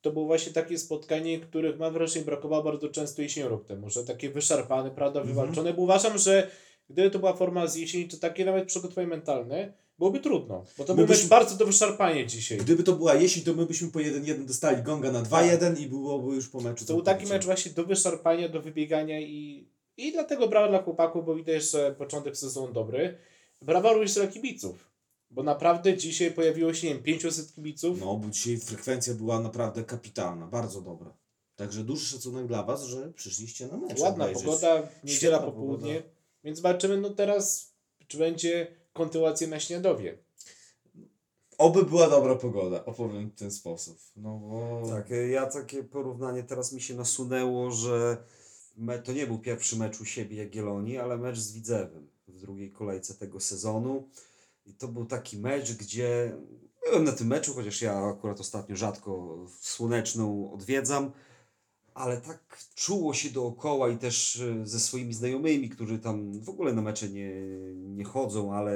to było właśnie takie spotkanie, których mam wrażenie brakowało bardzo często jesienią rok temu, że takie wyszarpane, prawda, Mhm. wywalczone, bo uważam, że gdyby to była forma z jesieni, to takie nawet przygotowanie mentalne, byłoby trudno, bo to My był mecz byśmy- bardzo do wyszarpania dzisiaj. Gdyby to była jesień, to my byśmy po 1-1 dostali gonga na 2-1 i byłoby już po meczu. To był taki mecz właśnie do wyszarpania, do wybiegania i, i dlatego brawa dla chłopaków, bo widać, że początek sezonu dobry. Brawa również dla kibiców, bo naprawdę dzisiaj pojawiło się, nie wiem, 500 kibiców. No, bo dzisiaj frekwencja była naprawdę kapitalna, bardzo dobra. Także duży szacunek dla Was, że przyszliście na mecz. Ładna obejrzeć. pogoda, niedziela popołudnie, pogoda. więc zobaczymy no teraz, czy będzie kontynuacja na Śniadowie. Oby była dobra pogoda, opowiem w ten sposób. No bo... Tak, ja takie porównanie teraz mi się nasunęło, że to nie był pierwszy mecz u siebie Jagiellonii, ale mecz z Widzewem w drugiej kolejce tego sezonu. I to był taki mecz, gdzie byłem na tym meczu, chociaż ja akurat ostatnio rzadko słoneczną odwiedzam, ale tak czuło się dookoła i też y, ze swoimi znajomymi, którzy tam w ogóle na mecze nie, nie chodzą, ale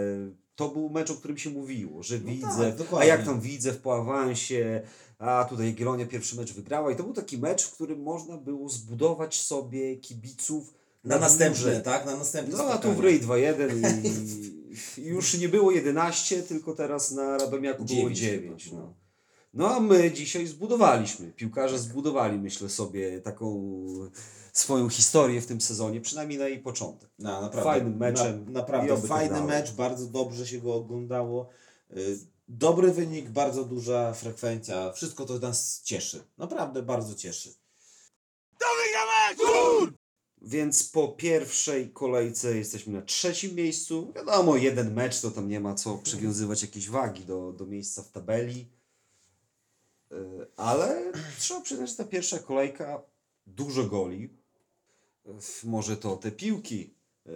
to był mecz, o którym się mówiło, że No widzę, tak, a jak tam widzę po awansie, a tutaj Jagiellonia pierwszy mecz wygrała i to był taki mecz, w którym można było zbudować sobie kibiców Na następne, dłużej. tak? Na następne No a tu w ryj 2-1 i, <laughs> i już nie było 11, tylko teraz na Radomiaku było Dziewięć 9. chyba, No. No a my dzisiaj zbudowaliśmy, piłkarze zbudowali myślę sobie taką swoją historię w tym sezonie, przynajmniej na jej początek. No, naprawdę, Fajnym meczem Na, naprawdę fajny mecz, bardzo dobrze się go oglądało. Y, Dobry wynik, bardzo duża frekwencja. Wszystko to nas cieszy. Naprawdę bardzo cieszy. Więc po pierwszej kolejce jesteśmy na trzecim miejscu. Wiadomo, jeden mecz to tam nie ma co przywiązywać jakiejś wagi do, do miejsca w tabeli. Yy, Ale trzeba przyznać, że ta pierwsza kolejka dużo goli. Może to te piłki yy,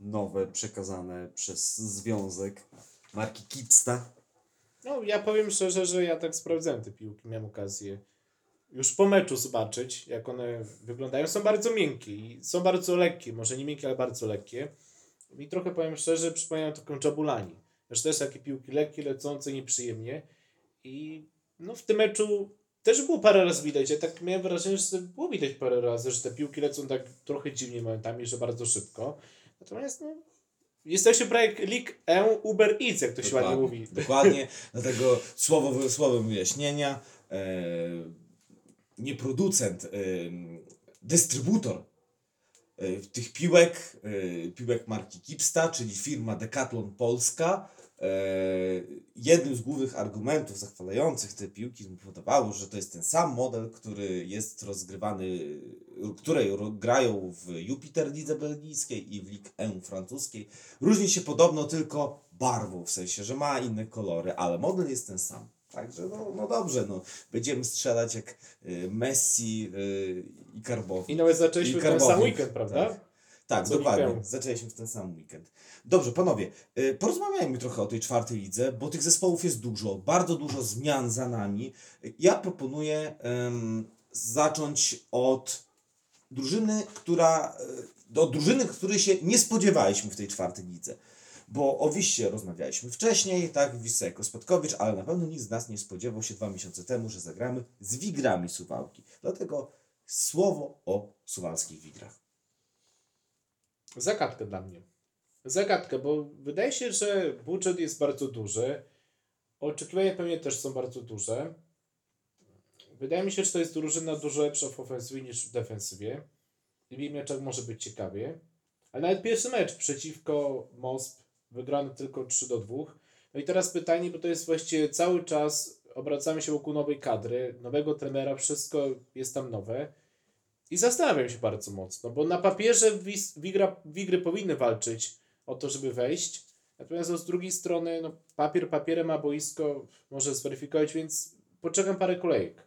nowe przekazane przez związek marki Kipsta. No ja powiem szczerze, że ja tak sprawdzałem te piłki, miałem okazję już po meczu zobaczyć, jak one wyglądają. Są bardzo miękkie i są bardzo lekkie, może nie miękkie, ale bardzo lekkie. Mi trochę, powiem szczerze, przypominają taką Jabulani. Też też takie piłki lekkie, lecące, nieprzyjemnie. I no w tym meczu też było parę razy widać. Ja tak miałem wrażenie, że było widać parę razy, że te piłki lecą tak trochę dziwnie momentami, że bardzo szybko. Natomiast no, jesteście prawie jak League E Uber Eats, jak to się ładnie mówi. Dokładnie, <laughs> dlatego słowo, słowem wyjaśnienia, e, nie producent, e, dystrybutor e, tych piłek, e, piłek marki Kipsta, czyli firma Decathlon Polska, jednym z głównych argumentów zachwalających te piłki podawało, że to jest ten sam model, który jest rozgrywany, której ro- grają w Jupiter Lidze Belgijskiej i w Ligue 1 francuskiej. Różni się podobno tylko barwą, w sensie, że ma inne kolory, ale model jest ten sam. Także no, no dobrze, no, będziemy strzelać jak y, Messi y, i Karbowi. I nawet zaczęliśmy ten sam weekend, prawda? Tak, tak Co dokładnie. Ligue 1. Zaczęliśmy w ten sam weekend. Dobrze, panowie, y, porozmawiajmy trochę o tej czwartej lidze, bo tych zespołów jest dużo, bardzo dużo zmian za nami. Ja proponuję em, zacząć od drużyny, która, y, od drużyny, której się nie spodziewaliśmy w tej czwartej lidze. Bo o Wiście rozmawialiśmy wcześniej, tak, Wisła jako Spadkowicz, ale na pewno nikt z nas nie spodziewał się dwa miesiące temu, że zagramy z Wigrami Suwałki. Dlatego słowo o suwalskich Wigrach. Zagadka dla mnie. Zagadka, bo wydaje się, że budżet jest bardzo duży. Oczekiwania pewnie też są bardzo duże. Wydaje mi się, że to jest drużyna dużo lepsza w ofensywie niż w defensywie. I w jej meczach może być ciekawie. Ale nawet pierwszy mecz przeciwko MOSP wygrano tylko 3 do 2. No i teraz pytanie, bo to jest właściwie cały czas obracamy się wokół nowej kadry, nowego trenera, wszystko jest tam nowe. I zastanawiam się bardzo mocno, bo na papierze Wigra, Wigry powinny walczyć o to, żeby wejść. Natomiast no, z drugiej strony, no, papier papierem, a boisko może zweryfikować, więc poczekam parę kolejek.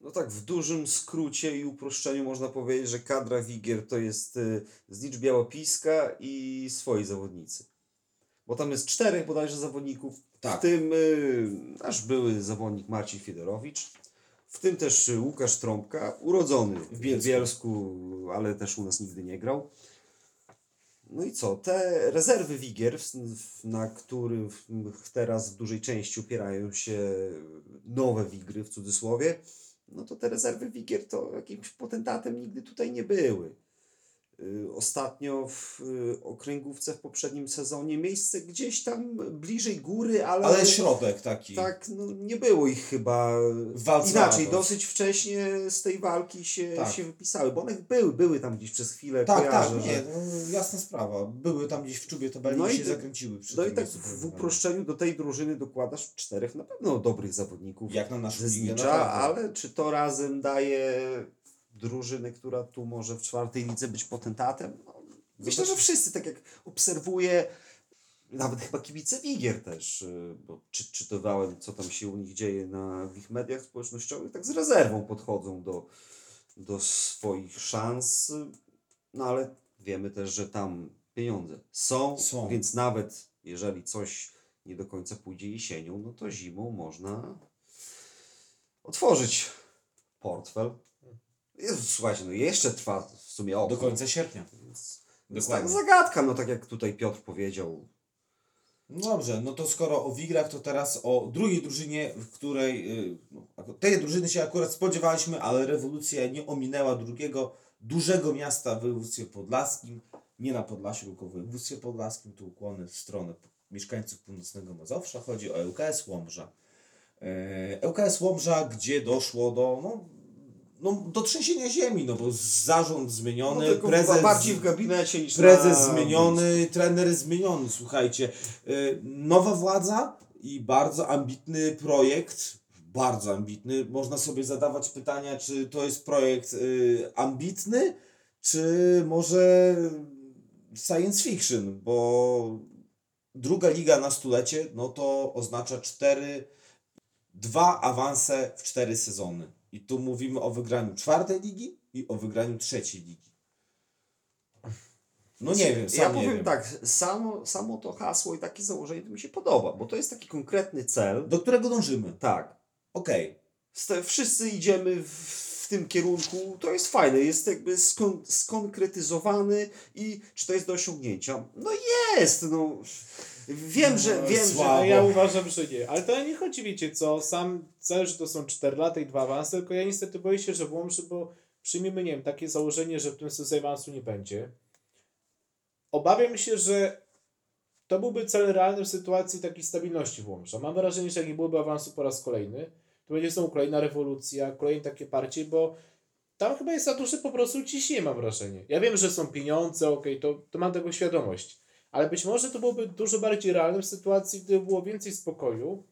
No tak, w dużym skrócie i uproszczeniu można powiedzieć, że kadra Wigier to jest y, znicz Białopiska i swoi zawodnicy. Bo tam jest czterech bodajże zawodników, Tak. w tym y, nasz były zawodnik Marcin Fiedorowicz, w tym też Łukasz Trąbka, urodzony w Bielsku. Bielsku, ale też u nas nigdy nie grał. No i co? Te rezerwy Wigier, na których teraz w dużej części opierają się nowe Wigry w cudzysłowie, no to te rezerwy Wigier to jakimś potentatem nigdy tutaj nie były. Y, Ostatnio w y, okręgówce w poprzednim sezonie miejsce gdzieś tam bliżej góry, ale, Ale środek taki. tak no, nie było ich chyba inaczej. Dosyć wcześnie z tej walki się, Tak. się wypisały, bo one były, były tam gdzieś przez chwilę, Tak, tak, kojarzę, nie, że... no, jasna sprawa. Były tam gdzieś w czubie tabeli No i się tak- zakręciły. Przy No i tak w uproszczeniu do tej drużyny dokładasz czterech na pewno dobrych zawodników Jak na naszą ligę, ale czy to razem daje drużynę, która tu może w czwartej lidze być potentatem? No, myślę, że wszyscy, tak jak obserwuję, nawet chyba kibice Wigier też, y, bo czy, czytywałem, co tam się u nich dzieje na w ich mediach społecznościowych, tak z rezerwą podchodzą do, do swoich szans, no ale wiemy też, że tam pieniądze są, Są. więc nawet jeżeli coś nie do końca pójdzie jesienią, no to zimą można otworzyć portfel. Jezu, słuchajcie, no jeszcze trwa w sumie okno. Do końca sierpnia. Więc, więc tak, zagadka, no tak jak tutaj Piotr powiedział. No dobrze, no to skoro o Wigrach, to teraz o drugiej drużynie, w której y, no, tej drużyny się akurat spodziewaliśmy, ale rewolucja nie ominęła drugiego dużego miasta w województwie podlaskim. Nie na Podlasiu, tylko w województwie podlaskim. Tu ukłony w stronę mieszkańców północnego Mazowsza. Chodzi o ŁKS Łomża. E, ŁKS Łomża, gdzie doszło do, no, no, do trzęsienia ziemi, no bo zarząd zmieniony, No, prezes... bardziej w gabinecie niż Prezes na zmieniony, trener zmieniony, słuchajcie. y, Nowa władza i bardzo ambitny projekt, bardzo ambitny. Można sobie zadawać pytania, czy to jest projekt y, ambitny, czy może science fiction, bo druga liga na stulecie, no to oznacza cztery, dwa awanse w cztery sezony. I tu mówimy o wygraniu czwartej ligi i o wygraniu trzeciej ligi. No nie wiem, sam ja powiem wiem. tak, samo, samo to hasło i takie założenie to mi się podoba, bo to jest taki konkretny cel. Do którego dążymy? Tak. Okej. sta- wszyscy idziemy w, w tym kierunku, to jest fajne, jest jakby skon, skonkretyzowany i czy to jest do osiągnięcia? No jest, no. Wiem, że, No, wiem, słabo. że... Ja uważam, że nie. Ale to nie chodzi, wiecie co, sam cel, że to są 4 lata i 2 awanse, tylko ja niestety boję się, że w Łomży, bo przyjmijmy, nie wiem, takie założenie, że w tym sezonie awansu nie będzie. Obawiam się, że to byłby cel realny w sytuacji takiej stabilności w Łomży. Mam wrażenie, że jak nie byłoby awansu po raz kolejny, to będzie znowu kolejna rewolucja, kolejne takie parcie, bo tam chyba jest za duże po prostu ciśnienie, mam wrażenie. Ja wiem, że są pieniądze, okej, to, to mam tego świadomość. Ale być może to byłoby dużo bardziej realne w sytuacji, gdyby było więcej spokoju,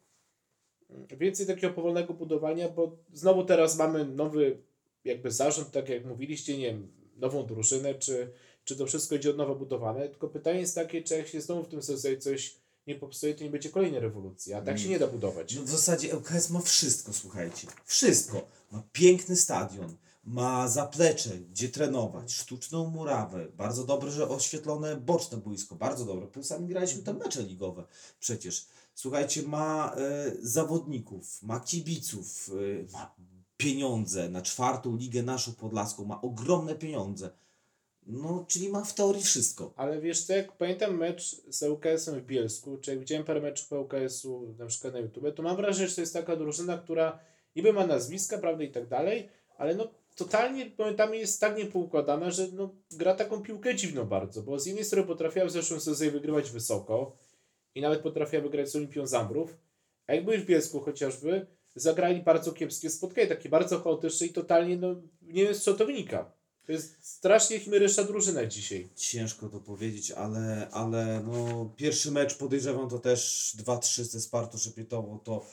więcej takiego powolnego budowania, bo znowu teraz mamy nowy jakby zarząd, tak jak mówiliście, nie wiem, nową drużynę, czy, czy to wszystko idzie od nowa budowane, tylko pytanie jest takie, czy jak się znowu w tym sezonie coś nie popsuje, to nie będzie kolejnej rewolucji, a tak się nie da budować. No w zasadzie ŁKS ma wszystko, słuchajcie. Wszystko. Ma piękny stadion, ma zaplecze, gdzie trenować, sztuczną murawę, bardzo dobrze oświetlone boczne boisko, bardzo dobre. Sami graliśmy tam mecze ligowe przecież. Słuchajcie, ma e, zawodników, ma kibiców, e, ma pieniądze na czwartą ligę naszą podlaską, ma ogromne pieniądze. No, czyli ma w teorii wszystko. Ale wiesz co, jak pamiętam mecz z ŁKS-em w Bielsku, czy jak widziałem parę meczów ŁKS-u na przykład na YouTube, to mam wrażenie, że to jest taka drużyna, która niby ma nazwiska, prawda, i tak dalej, ale no totalnie momentami jest tak niepoukładana, że no, gra taką piłkę dziwną bardzo, bo z jednej strony potrafiła w zeszłym sezonie wygrywać wysoko i nawet potrafiła wygrać z Olimpią Zambrów, a jak byli w Bielsku chociażby, zagrali bardzo kiepskie spotkanie, takie bardzo chaotyczne i totalnie, no nie wiem z czego to wynika. To jest strasznie chimieryczna drużyna dzisiaj. Ciężko to powiedzieć, ale, ale no, pierwszy mecz podejrzewam to też 2-3 ze Spartą Szepietowo to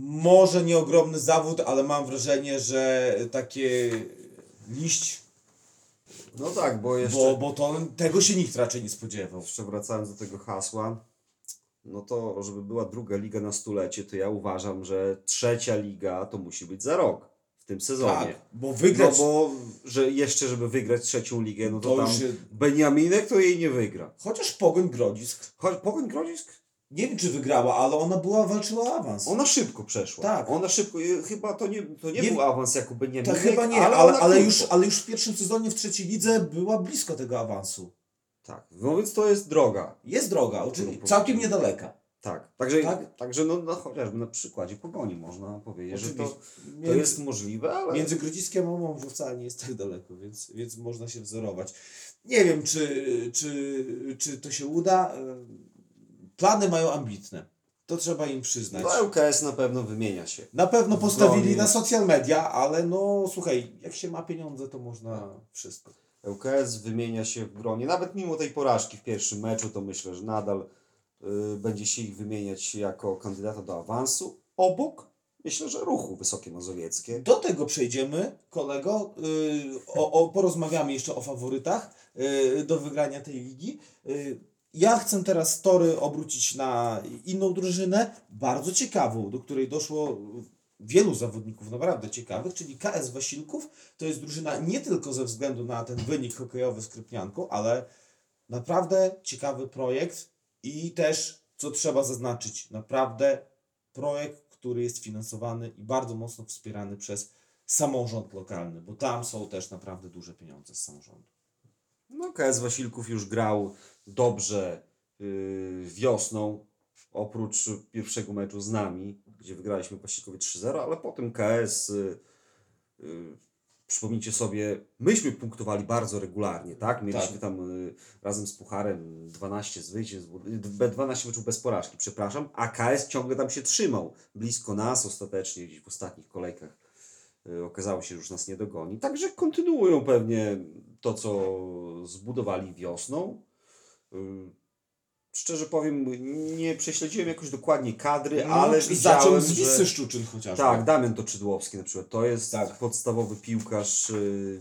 może nie ogromny zawód, ale mam wrażenie, że takie liść, No tak, bo jeszcze... bo, bo to tego się nikt raczej nie spodziewał. jeszcze wracając do tego hasła, no to żeby była druga liga na stulecie, to ja uważam, że trzecia liga to musi być za rok w tym sezonie. Tak, bo No wygrać bo że jeszcze, żeby wygrać trzecią ligę, no to, to tam już Beniaminek to jej nie wygra. chociaż Pogoń Grodzisk, Choć Pogoń Grodzisk, nie wiem czy wygrała, ale ona była, walczyła o awans. ona szybko przeszła. Tak. Ona szybko, i chyba to nie, to nie, Nie- był awans jako Beniaminek, To chyba nie, ale, ale, ale, już, ale już w pierwszym sezonie w trzeciej lidze była blisko tego awansu. Tak, no więc to jest droga. Jest droga, oczywiście, całkiem niedaleka. Tak, także, Tak? także no, no chociażby na przykładzie Pogoni można powiedzieć, że to, Oczywiście. to Między- jest możliwe, ale... Między Grodziskiem a Łomżą wcale nie jest tak daleko, więc, więc można się wzorować. Nie wiem, czy, czy, czy to się uda. Plany mają ambitne. To trzeba im przyznać. No ŁKS na pewno wymienia się. Na pewno postawili na social media, ale no słuchaj, jak się ma pieniądze, to można wszystko. ŁKS wymienia się w gronie. Nawet mimo tej porażki w pierwszym meczu, to myślę, że nadal y, będzie się ich wymieniać jako kandydata do awansu. Obok, myślę, że ruchu Wysokie Mazowieckie. Do tego przejdziemy, kolego. Yy, o, o, porozmawiamy jeszcze o faworytach yy, do wygrania tej ligi. Ja chcę teraz tory obrócić na inną drużynę, bardzo ciekawą, do której doszło wielu zawodników naprawdę ciekawych, czyli KS Wasilków. To jest drużyna nie tylko ze względu na ten wynik hokejowy z Krypnianką, ale naprawdę ciekawy projekt i też, co trzeba zaznaczyć, naprawdę projekt, który jest finansowany i bardzo mocno wspierany przez samorząd lokalny, bo tam są też naprawdę duże pieniądze z samorządu. No, KS Wasilków już grał dobrze y, wiosną, oprócz pierwszego meczu z nami, gdzie wygraliśmy Wasilkowie 3-0, ale potem KS, y, y, przypomnijcie sobie, myśmy punktowali bardzo regularnie, tak? Mieliśmy Tak. tam razem z Pucharem 12 zwycięstw, y, be- 12 meczów bez porażki, przepraszam, a KS ciągle tam się trzymał, blisko nas ostatecznie, gdzieś w ostatnich kolejkach. Okazało się, że już nas nie dogoni. Także kontynuują pewnie to, co zbudowali wiosną. Szczerze powiem, nie prześledziłem jakoś dokładnie kadry, ale No, zaczął z że... Wisły Szczuczyn chociażby. Tak, Damian Toczydłowski na przykład. To jest Tak. podstawowy piłkarz. y,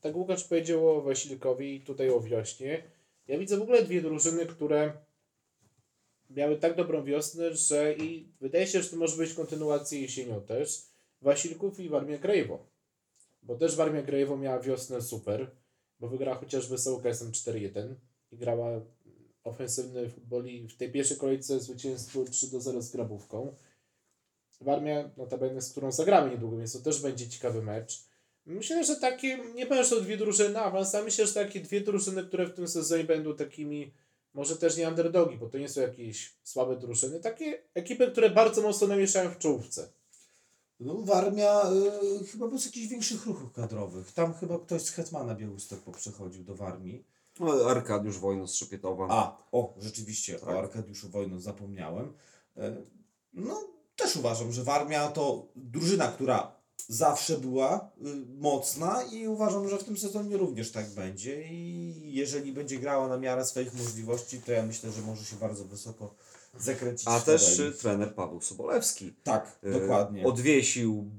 Tak Łukasz powiedział o Wasilkowi i tutaj o wiośnie. Ja widzę w ogóle dwie drużyny, które miały tak dobrą wiosnę, że i wydaje się, że to może być kontynuacja jesienią też. Wasilków i Warmia Krajewo. Bo też Warmia Krajewo miała wiosnę super, bo wygrała chociażby z UKS-em 4-1 i grała ofensywny futbol i w tej pierwszej kolejce zwycięstwo 3 do 0 z Grabówką. Warmia, notabene z którą zagramy niedługo, więc to też będzie ciekawy mecz. Myślę, że takie, nie powiem, że to dwie drużyny na awans, ale myślę, że takie dwie drużyny, które w tym sezonie będą takimi, może też nie underdogi, bo to nie są jakieś słabe drużyny, takie ekipy, które bardzo mocno namieszają w czołówce. No, Warmia y, chyba bez jakichś większych ruchów kadrowych. Tam chyba ktoś z Hetmana Białystok przechodził do Warmii. No, Arkadiusz Wojno z Szepietowa. A, o, rzeczywiście, Tak. o Arkadiuszu Wojno zapomniałem. E, No, też uważam, że Warmia to drużyna, która zawsze była y, mocna i uważam, że w tym sezonie również tak będzie i jeżeli będzie grała na miarę swoich możliwości, to ja myślę, że może się bardzo wysoko zakręcić A też trener Paweł Sobolewski. Tak, y, dokładnie. Odwiesił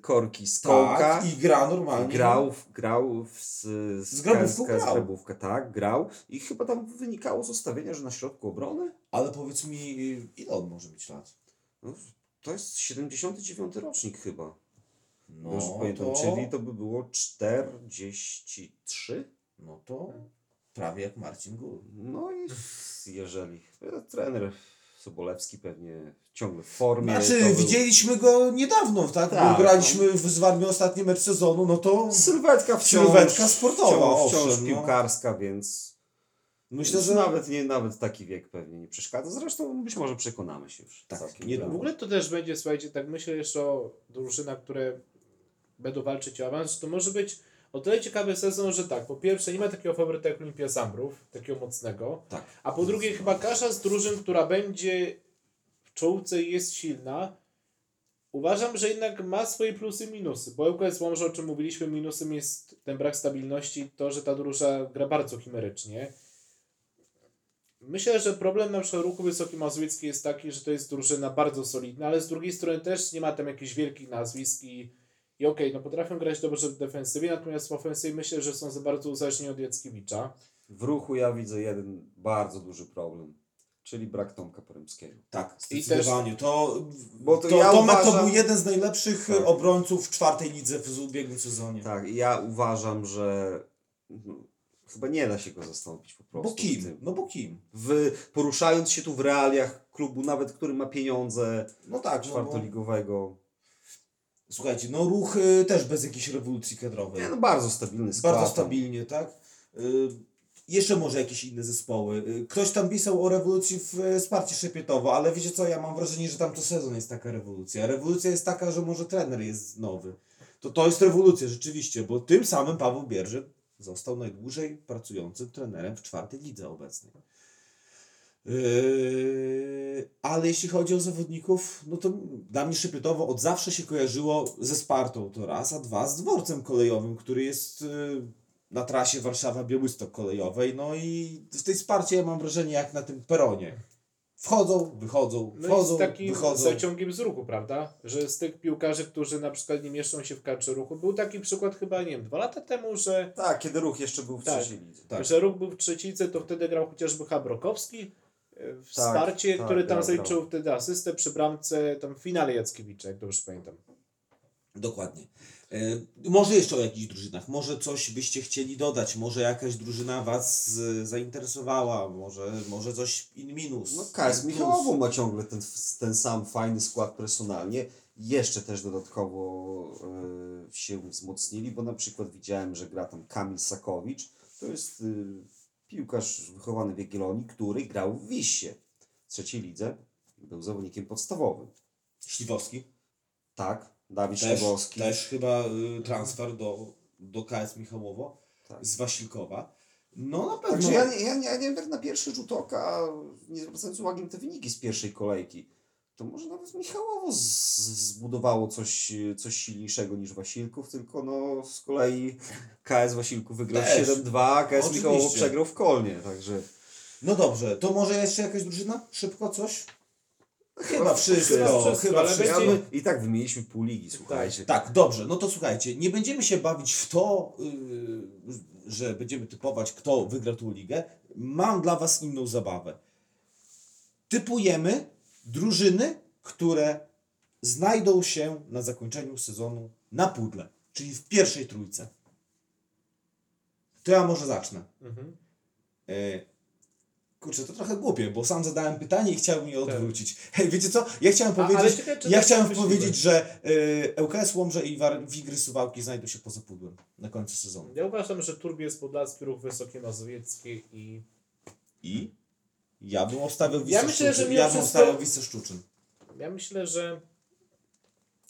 korki z kołka. tak, i gra normalnie. Grał, w- grał w, z, Z Grabówką z, grał. z Grabówkę, tak, grał. I chyba tam wynikało z ustawienia, że na środku obrony. Ale powiedz mi, y, ile on może mieć lat? No, to jest 79 rocznik chyba. No Już pamiętam, to, czyli to by było 43? no to prawie jak Marcin Gul. No i jeżeli trener Sobolewski pewnie ciągle w formie. Znaczy, był- widzieliśmy go niedawno, tak? Tak, Bo graliśmy w z Warmią ostatni mecz sezonu, no to Sylwetka wciąż, Sylwetka sportowa, wciąż, wciąż owszem, no. piłkarska, więc myślę, że nawet, nie, nawet taki wiek pewnie nie przeszkadza. Zresztą być może przekonamy się już. Tak, nie- W ogóle to też będzie, słuchajcie, tak myślę jeszcze o drużynach, które będą walczyć o awans, to może być o tyle ciekawy sezon, że tak, po pierwsze nie ma takiego faworyta jak Olimpia Zambrów, takiego mocnego, tak. a po drugie chyba każda z drużyn, która będzie w czołówce jest silna, uważam, że jednak ma swoje plusy i minusy, bo ŁKS Łomża, o czym mówiliśmy, minusem jest ten brak stabilności, to, że ta drużyna gra bardzo chimerycznie. Myślę, że problem na przykład ruchu Wysoki Mazowiecki jest taki, że to jest drużyna bardzo solidna, ale z drugiej strony też nie ma tam jakichś wielkich nazwisk i, i okej, no potrafią grać dobrze w defensywie, natomiast w ofensywie myślę, że są za bardzo uzależnieni od Jackiewicza. W ruchu ja widzę jeden bardzo duży problem, czyli brak Tomka Poremskiego. Tak, zdecydowanie. To, Bo to, to ja Tomek to uważam- był jeden z najlepszych Tak. obrońców w czwartej lidze w ubiegłym sezonie. Tak, ja uważam, że chyba nie da się go zastąpić po prostu. Bo kim? No bo kim? W, poruszając się tu w realiach klubu, nawet który ma pieniądze No tak, no bo, czwartoligowego. słuchajcie, no ruch y, też bez jakiejś rewolucji kadrowej. Nie, no bardzo stabilny skład. Bardzo stabilnie, tak? Y, jeszcze może jakieś inne zespoły. Y, ktoś tam pisał o rewolucji w y, Sparcie Szepietowo, ale wiecie co, ja mam wrażenie, że tam to sezon jest taka rewolucja. Rewolucja jest taka, że może trener jest nowy. To to jest rewolucja rzeczywiście, bo tym samym Paweł Bierzy został najdłużej pracującym trenerem w czwartej lidze obecnej. Yy, ale jeśli chodzi o zawodników, no to dla mnie Szepietowo od zawsze się kojarzyło ze Spartą, to raz, a dwa z dworcem kolejowym, który jest yy, na trasie Warszawa-Białystok kolejowej. No i w tej Sparcie ja mam wrażenie jak na tym peronie. Wchodzą, wychodzą, No i wchodzą, z takim wychodzą. zaciągiem z ruchu, prawda? Że z tych piłkarzy, którzy na przykład nie mieszczą się w kadrze ruchu, był taki przykład chyba, nie wiem, dwa lata temu, że, Tak, kiedy ruch jeszcze był w Tak. Tak. że ruch był w trzecicy, to wtedy grał chociażby Habrokowski e, w Tak, Sparcie, tak, który tam grał, zaliczył grał. wtedy asystę przy bramce tam w finale Jackiewicza, jak dobrze pamiętam. Dokładnie. E, może jeszcze o jakichś drużynach, może coś byście chcieli dodać, może jakaś drużyna Was z, zainteresowała, może, może coś in minus. No plus. Michałowo ma ciągle ten, ten sam fajny skład personalnie. Jeszcze też dodatkowo e, się wzmocnili, bo na przykład widziałem, że gra tam Kamil Sakowicz. To jest y, piłkarz wychowany w Jagiellonii, który grał w Wisie w trzeciej lidze. Był zawodnikiem podstawowym. Śliwowski. Tak, Dawid Też, Szybowski. też chyba y, transfer do, do KS Michałowo Tak. z Wasilkowa. No na pewno. Także ja, nie- ja, ja nie wiem, na pierwszy rzut oka, nie zwracając uwagi na te wyniki z pierwszej kolejki, to może nawet Michałowo z, zbudowało coś, coś silniejszego niż Wasilków, tylko no z kolei KS Wasilków wygrał Też. 7-2, a KS Oczywiście. Michałowo przegrał w Kolnie, także... No dobrze, to może jeszcze jakaś drużyna? Szybko coś? Chyba wszystko, chyba chyba wszystko, wszystko. Będzie- I tak wymieniliśmy pół ligi, słuchajcie. Tak, dobrze, no to słuchajcie, nie będziemy się bawić w to, yy, że będziemy typować, kto wygra tą ligę. Mam dla Was inną zabawę. Typujemy drużyny, które znajdą się na zakończeniu sezonu na pudle, czyli w pierwszej trójce. To ja może zacznę. Mhm. E, Kurczę, to trochę głupie, bo sam zadałem pytanie i chciałem je Tak. odwrócić. <laughs> Hej, wiecie co? Ja chciałem A- powiedzieć, ciekawe, ja tak chciałem powiedzieć, że y, ŁKS Łomże i War, Wigry Suwałki znajdą się poza pudłem na końcu sezonu. Ja uważam, że Turbiec Podlaski, Ruch Wysokie Mazowieckie i... I? Ja bym obstawiał Ja Wisłę myślę, że Ja bym Szczuczyn. Ja myślę, że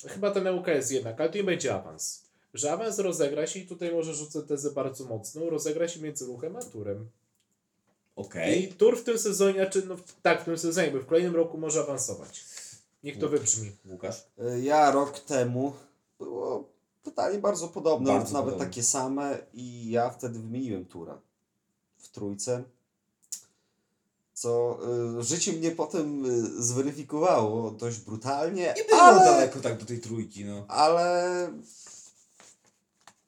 chyba ten ŁKS jednak, ale to nie będzie awans. Że awans rozegra się i tutaj może rzucę tezę bardzo mocną, rozegra się między Ruchem a Turem. Okej. I Tur w tym sezonie, znaczy no tak, w tym sezonie, bo w kolejnym roku może awansować. Niech to wybrzmi. Łukasz? Y, Ja rok temu było pytanie bardzo podobne, Bardzo nawet podobne. takie same i ja wtedy wymieniłem Tura w trójce. Co y, życie mnie potem y, zweryfikowało dość brutalnie, Nie było ale, daleko tak do tej trójki, no. ale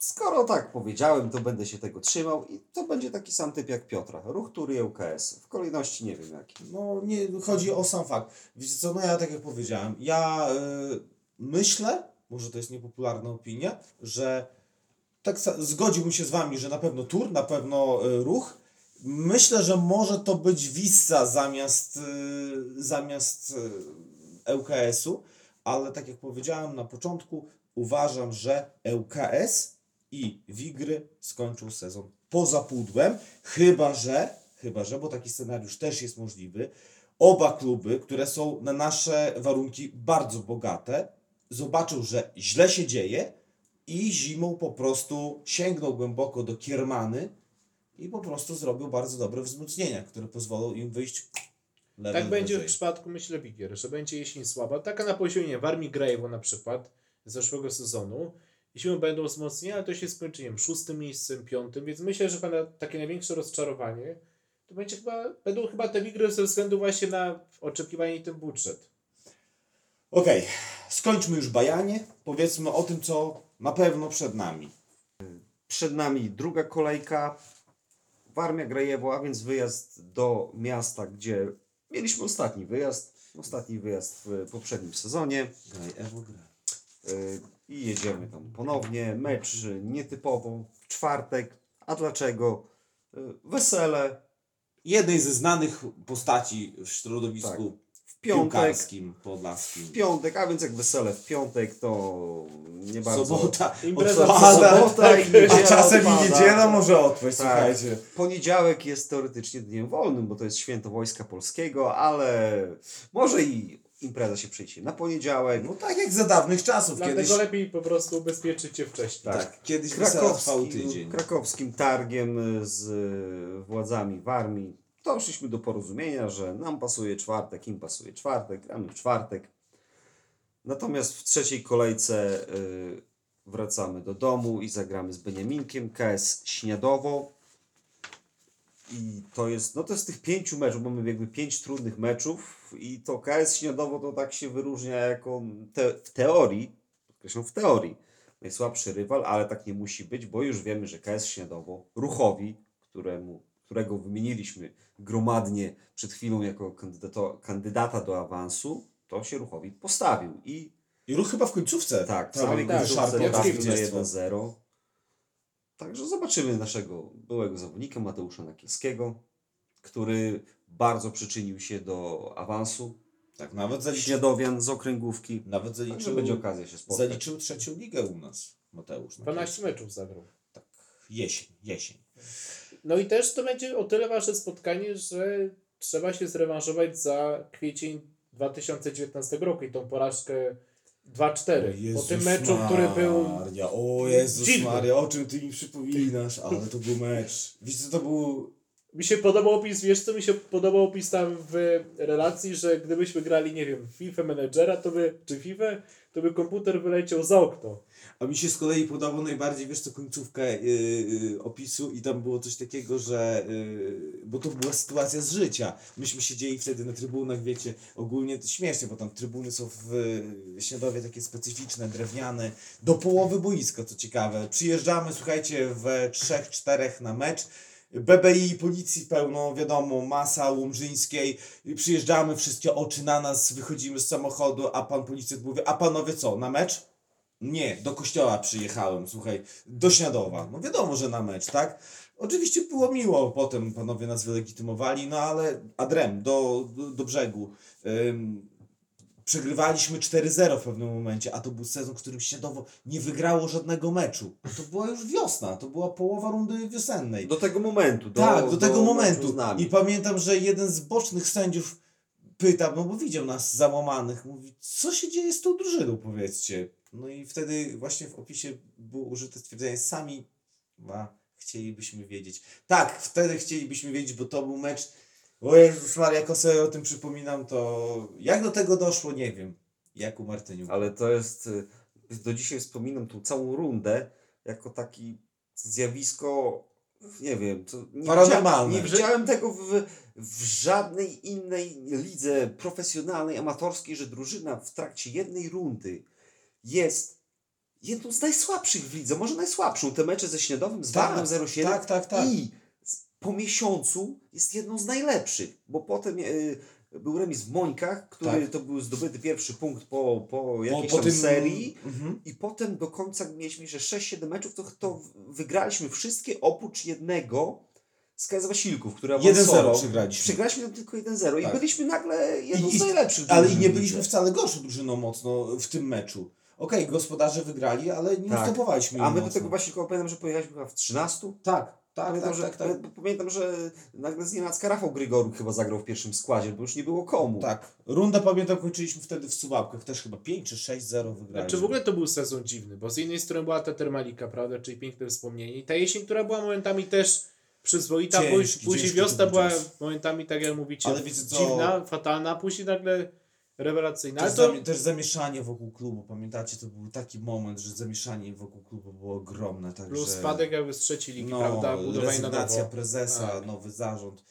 skoro tak powiedziałem, to będę się tego trzymał i to będzie taki sam typ jak Piotra. Ruch Tury ŁKS. W kolejności nie wiem jaki. No nie, chodzi o sam fakt. Wiecie co, no ja tak jak powiedziałem, ja y, myślę, może to jest niepopularna opinia, że tak zgodziłbym się z wami, że na pewno Tur, na pewno y, Ruch. Myślę, że może to być Wissa zamiast, y, zamiast y, ŁKS-u, ale tak jak powiedziałem na początku, uważam, że ŁKS i Wigry skończą sezon poza pudłem, chyba że, chyba że, bo taki scenariusz też jest możliwy, oba kluby, które są na nasze warunki bardzo bogate, zobaczą, że źle się dzieje i zimą po prostu sięgną głęboko do kiermany i po prostu zrobią bardzo dobre wzmocnienia, które pozwolą im wyjść level Tak będzie w wyżej. przypadku, myślę, Wigier, że będzie jesień słaba. Taka na poziomie Warmii Grajewo na przykład z zeszłego sezonu. Jeśli będą wzmocnienia, ale to się skończy, nie wiem, szóstym miejscem, piątym, więc myślę, że chyba takie największe rozczarowanie to będzie chyba, będą chyba te Wigry ze względu właśnie na oczekiwanie i ten budżet. Okej, skończmy już bajanie. Powiedzmy o tym, co na pewno przed nami. Przed nami druga kolejka. Warmia Grajewo, a więc wyjazd do miasta, gdzie mieliśmy ostatni wyjazd. Ostatni wyjazd w poprzednim sezonie. Graj Ewo, graj. Yy, I jedziemy tam ponownie. Mecz y, nietypowo w czwartek. A dlaczego? Yy, Wesele Jednej ze znanych postaci w środowisku w piątek. piłkarskim podlaskim. W piątek, a więc jak wesele w piątek, to nie bardzo. Sobota Impreza odpada, sobota i a niedziela czasem i odpada. niedziela może odpaść, Tak. słuchajcie. Poniedziałek jest teoretycznie dniem wolnym, bo to jest święto Wojska Polskiego, ale może i impreza się przejdzie na poniedziałek. No tak jak za dawnych czasów, Dlatego kiedyś, lepiej po prostu ubezpieczyć się wcześniej. tak, kiedyś wesela trwał tydzień. Krakowskim, krakowskim targiem z y, władzami w armii doszliśmy do porozumienia, że nam pasuje czwartek, im pasuje czwartek, gramy w czwartek. Natomiast w trzeciej kolejce y, wracamy do domu i zagramy z Beniaminkiem, KS Śniadowo. I to jest, no to z tych pięciu meczów, mamy jakby pięć trudnych meczów i to KS Śniadowo to tak się wyróżnia jako te, w teorii, podkreślam w teorii, najsłabszy rywal, ale tak nie musi być, bo już wiemy, że KS Śniadowo, Ruchowi, któremu, którego wymieniliśmy gromadnie przed chwilą jako kandydato, kandydata do awansu, to się Ruchowi postawił i I ruch chyba w końcówce. tak, w Tam samej tak, końcówce zwycięstwo. 1-0. Także zobaczymy naszego byłego zawodnika Mateusza Nakielskiego, który bardzo przyczynił się do awansu Tak, nawet zaliczył, Śniadowian z okręgówki. nawet Także zaliczył, będzie okazja się spotkać. zaliczył trzecią ligę u nas, Mateusz. 12 meczów zagrał. Tak, jesień, jesień. No i też to będzie o tyle wasze spotkanie, że trzeba się zrewanżować za kwiecień 2019 roku i tą porażkę 2-4. Po tym meczu, który był Maria, o Jezus dziwny. Maria, o czym ty mi przypominasz, ale to był mecz. Wiesz co to był... Mi się podobał opis, wiesz co mi się podobał opis tam w relacji, że gdybyśmy grali, nie wiem, FIFA Managera, to by, czy FIFA, to by komputer wyleciał za okno. A mi się z kolei podobał najbardziej, wiesz co, końcówkę yy, opisu i tam było coś takiego, że, yy, bo to była sytuacja z życia. Myśmy siedzieli wtedy na trybunach, wiecie, ogólnie śmiesznie, bo tam trybuny są w yy, Śniadowie takie specyficzne, drewniane, do połowy boiska, co ciekawe. Przyjeżdżamy, słuchajcie, we trzech, czterech na mecz, BBI, policji pełno, wiadomo, masa Łomżyńskiej, przyjeżdżamy, wszystkie oczy na nas, wychodzimy z samochodu, a pan policjant mówi, a panowie co, na mecz? Nie, do kościoła przyjechałem, słuchaj, do Śniadowa. No wiadomo, że na mecz, tak? Oczywiście było miło, potem panowie nas wylegitymowali, no ale adrem, do, do, do brzegu. Ym, przegrywaliśmy 4-0 w pewnym momencie, a to był sezon, w którym Śniadowo nie wygrało żadnego meczu. To była już wiosna, to była połowa rundy wiosennej. Do tego momentu. Do, tak, do, tego meczu momentu. I pamiętam, że jeden z bocznych sędziów pytał, no bo widział nas załamanych, mówi, co się dzieje z tą drużyną, powiedzcie. No i wtedy właśnie w opisie było użyte stwierdzenie, sami chcielibyśmy wiedzieć. Tak, wtedy chcielibyśmy wiedzieć, bo to był mecz, o Jezus Maria, jak sobie o tym przypominam, to jak do tego doszło, nie wiem. Jak u Martyniu. Ale to jest. y, Do dzisiaj wspominam tą całą rundę jako taki zjawisko. Nie wiem, to nie Paranormalne. widziałem, nie widziałem tego w, w żadnej innej lidze profesjonalnej, amatorskiej, że drużyna w trakcie jednej rundy jest jedną z najsłabszych w lidze, może najsłabszą. Te mecze ze Śniadowym, z Tak, Warnem 07 tak, tak, tak. i po miesiącu jest jedną z najlepszych, bo potem y, był remis w Mońkach, który Tak. to był zdobyty pierwszy punkt po, po jakiejś po tam tym- serii Mhm. i potem do końca mieliśmy, że 6-7 meczów, to, to wygraliśmy wszystkie oprócz jednego z KS Wasilków, który 1-0 awansował. przegraliśmy. Przegraliśmy tam tylko 1-0 i Tak. byliśmy nagle jedną I- z najlepszych Ale i nie byliśmy wcale gorszą drużyną mocno w tym meczu. Okej, gospodarze wygrali, ale nie Tak. ustępowaliśmy A my do mocno. tego Wasilkowa pamiętam, że pojechaliśmy chyba w 13 Tak, tak, Pamiętam, tak, że, tak, tak. pamiętam, że nagle z nienacka Rafał Grygoruk chyba zagrał w pierwszym składzie, bo już nie było komu. Tak. Rundę pamiętam kończyliśmy wtedy w Suwałkach, też chyba 5 czy 6-0 wygraliśmy. Znaczy w ogóle to był sezon dziwny, bo z jednej strony była ta Termalika, prawda, czyli piękne wspomnienie. I ta jesień, która była momentami też przyzwoita, Ciężki, później, ciężki wiosna był była czas. momentami, tak jak mówicie, Ale wiecie dziwna, fatalna, a później nagle rewelacyjna. Też, to, też zamieszanie wokół klubu, pamiętacie, to był taki moment, że zamieszanie wokół klubu było ogromne. Także, plus spadek jakby z trzeciej ligi, no, prawda, budowanie na rezygnacja nowo. prezesa, Tak. nowy zarząd.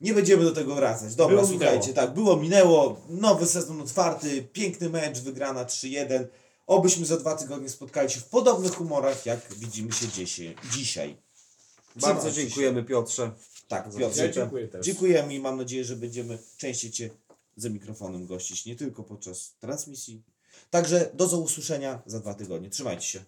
Nie będziemy do tego wracać. Dobra, Było, słuchajcie, minęło. tak, było, minęło, nowy sezon otwarty, piękny mecz, wygrana 3-1. Obyśmy za dwa tygodnie spotkali się w podobnych humorach, jak widzimy się dzisiaj. dzisiaj. Bardzo dziękujemy Piotrze. Tak, Piotrze. Ja dziękuję też. Dziękujemy i mam nadzieję, że będziemy częściej Cię ze mikrofonem gościć, nie tylko podczas transmisji. Także do usłyszenia za dwa tygodnie. Trzymajcie się.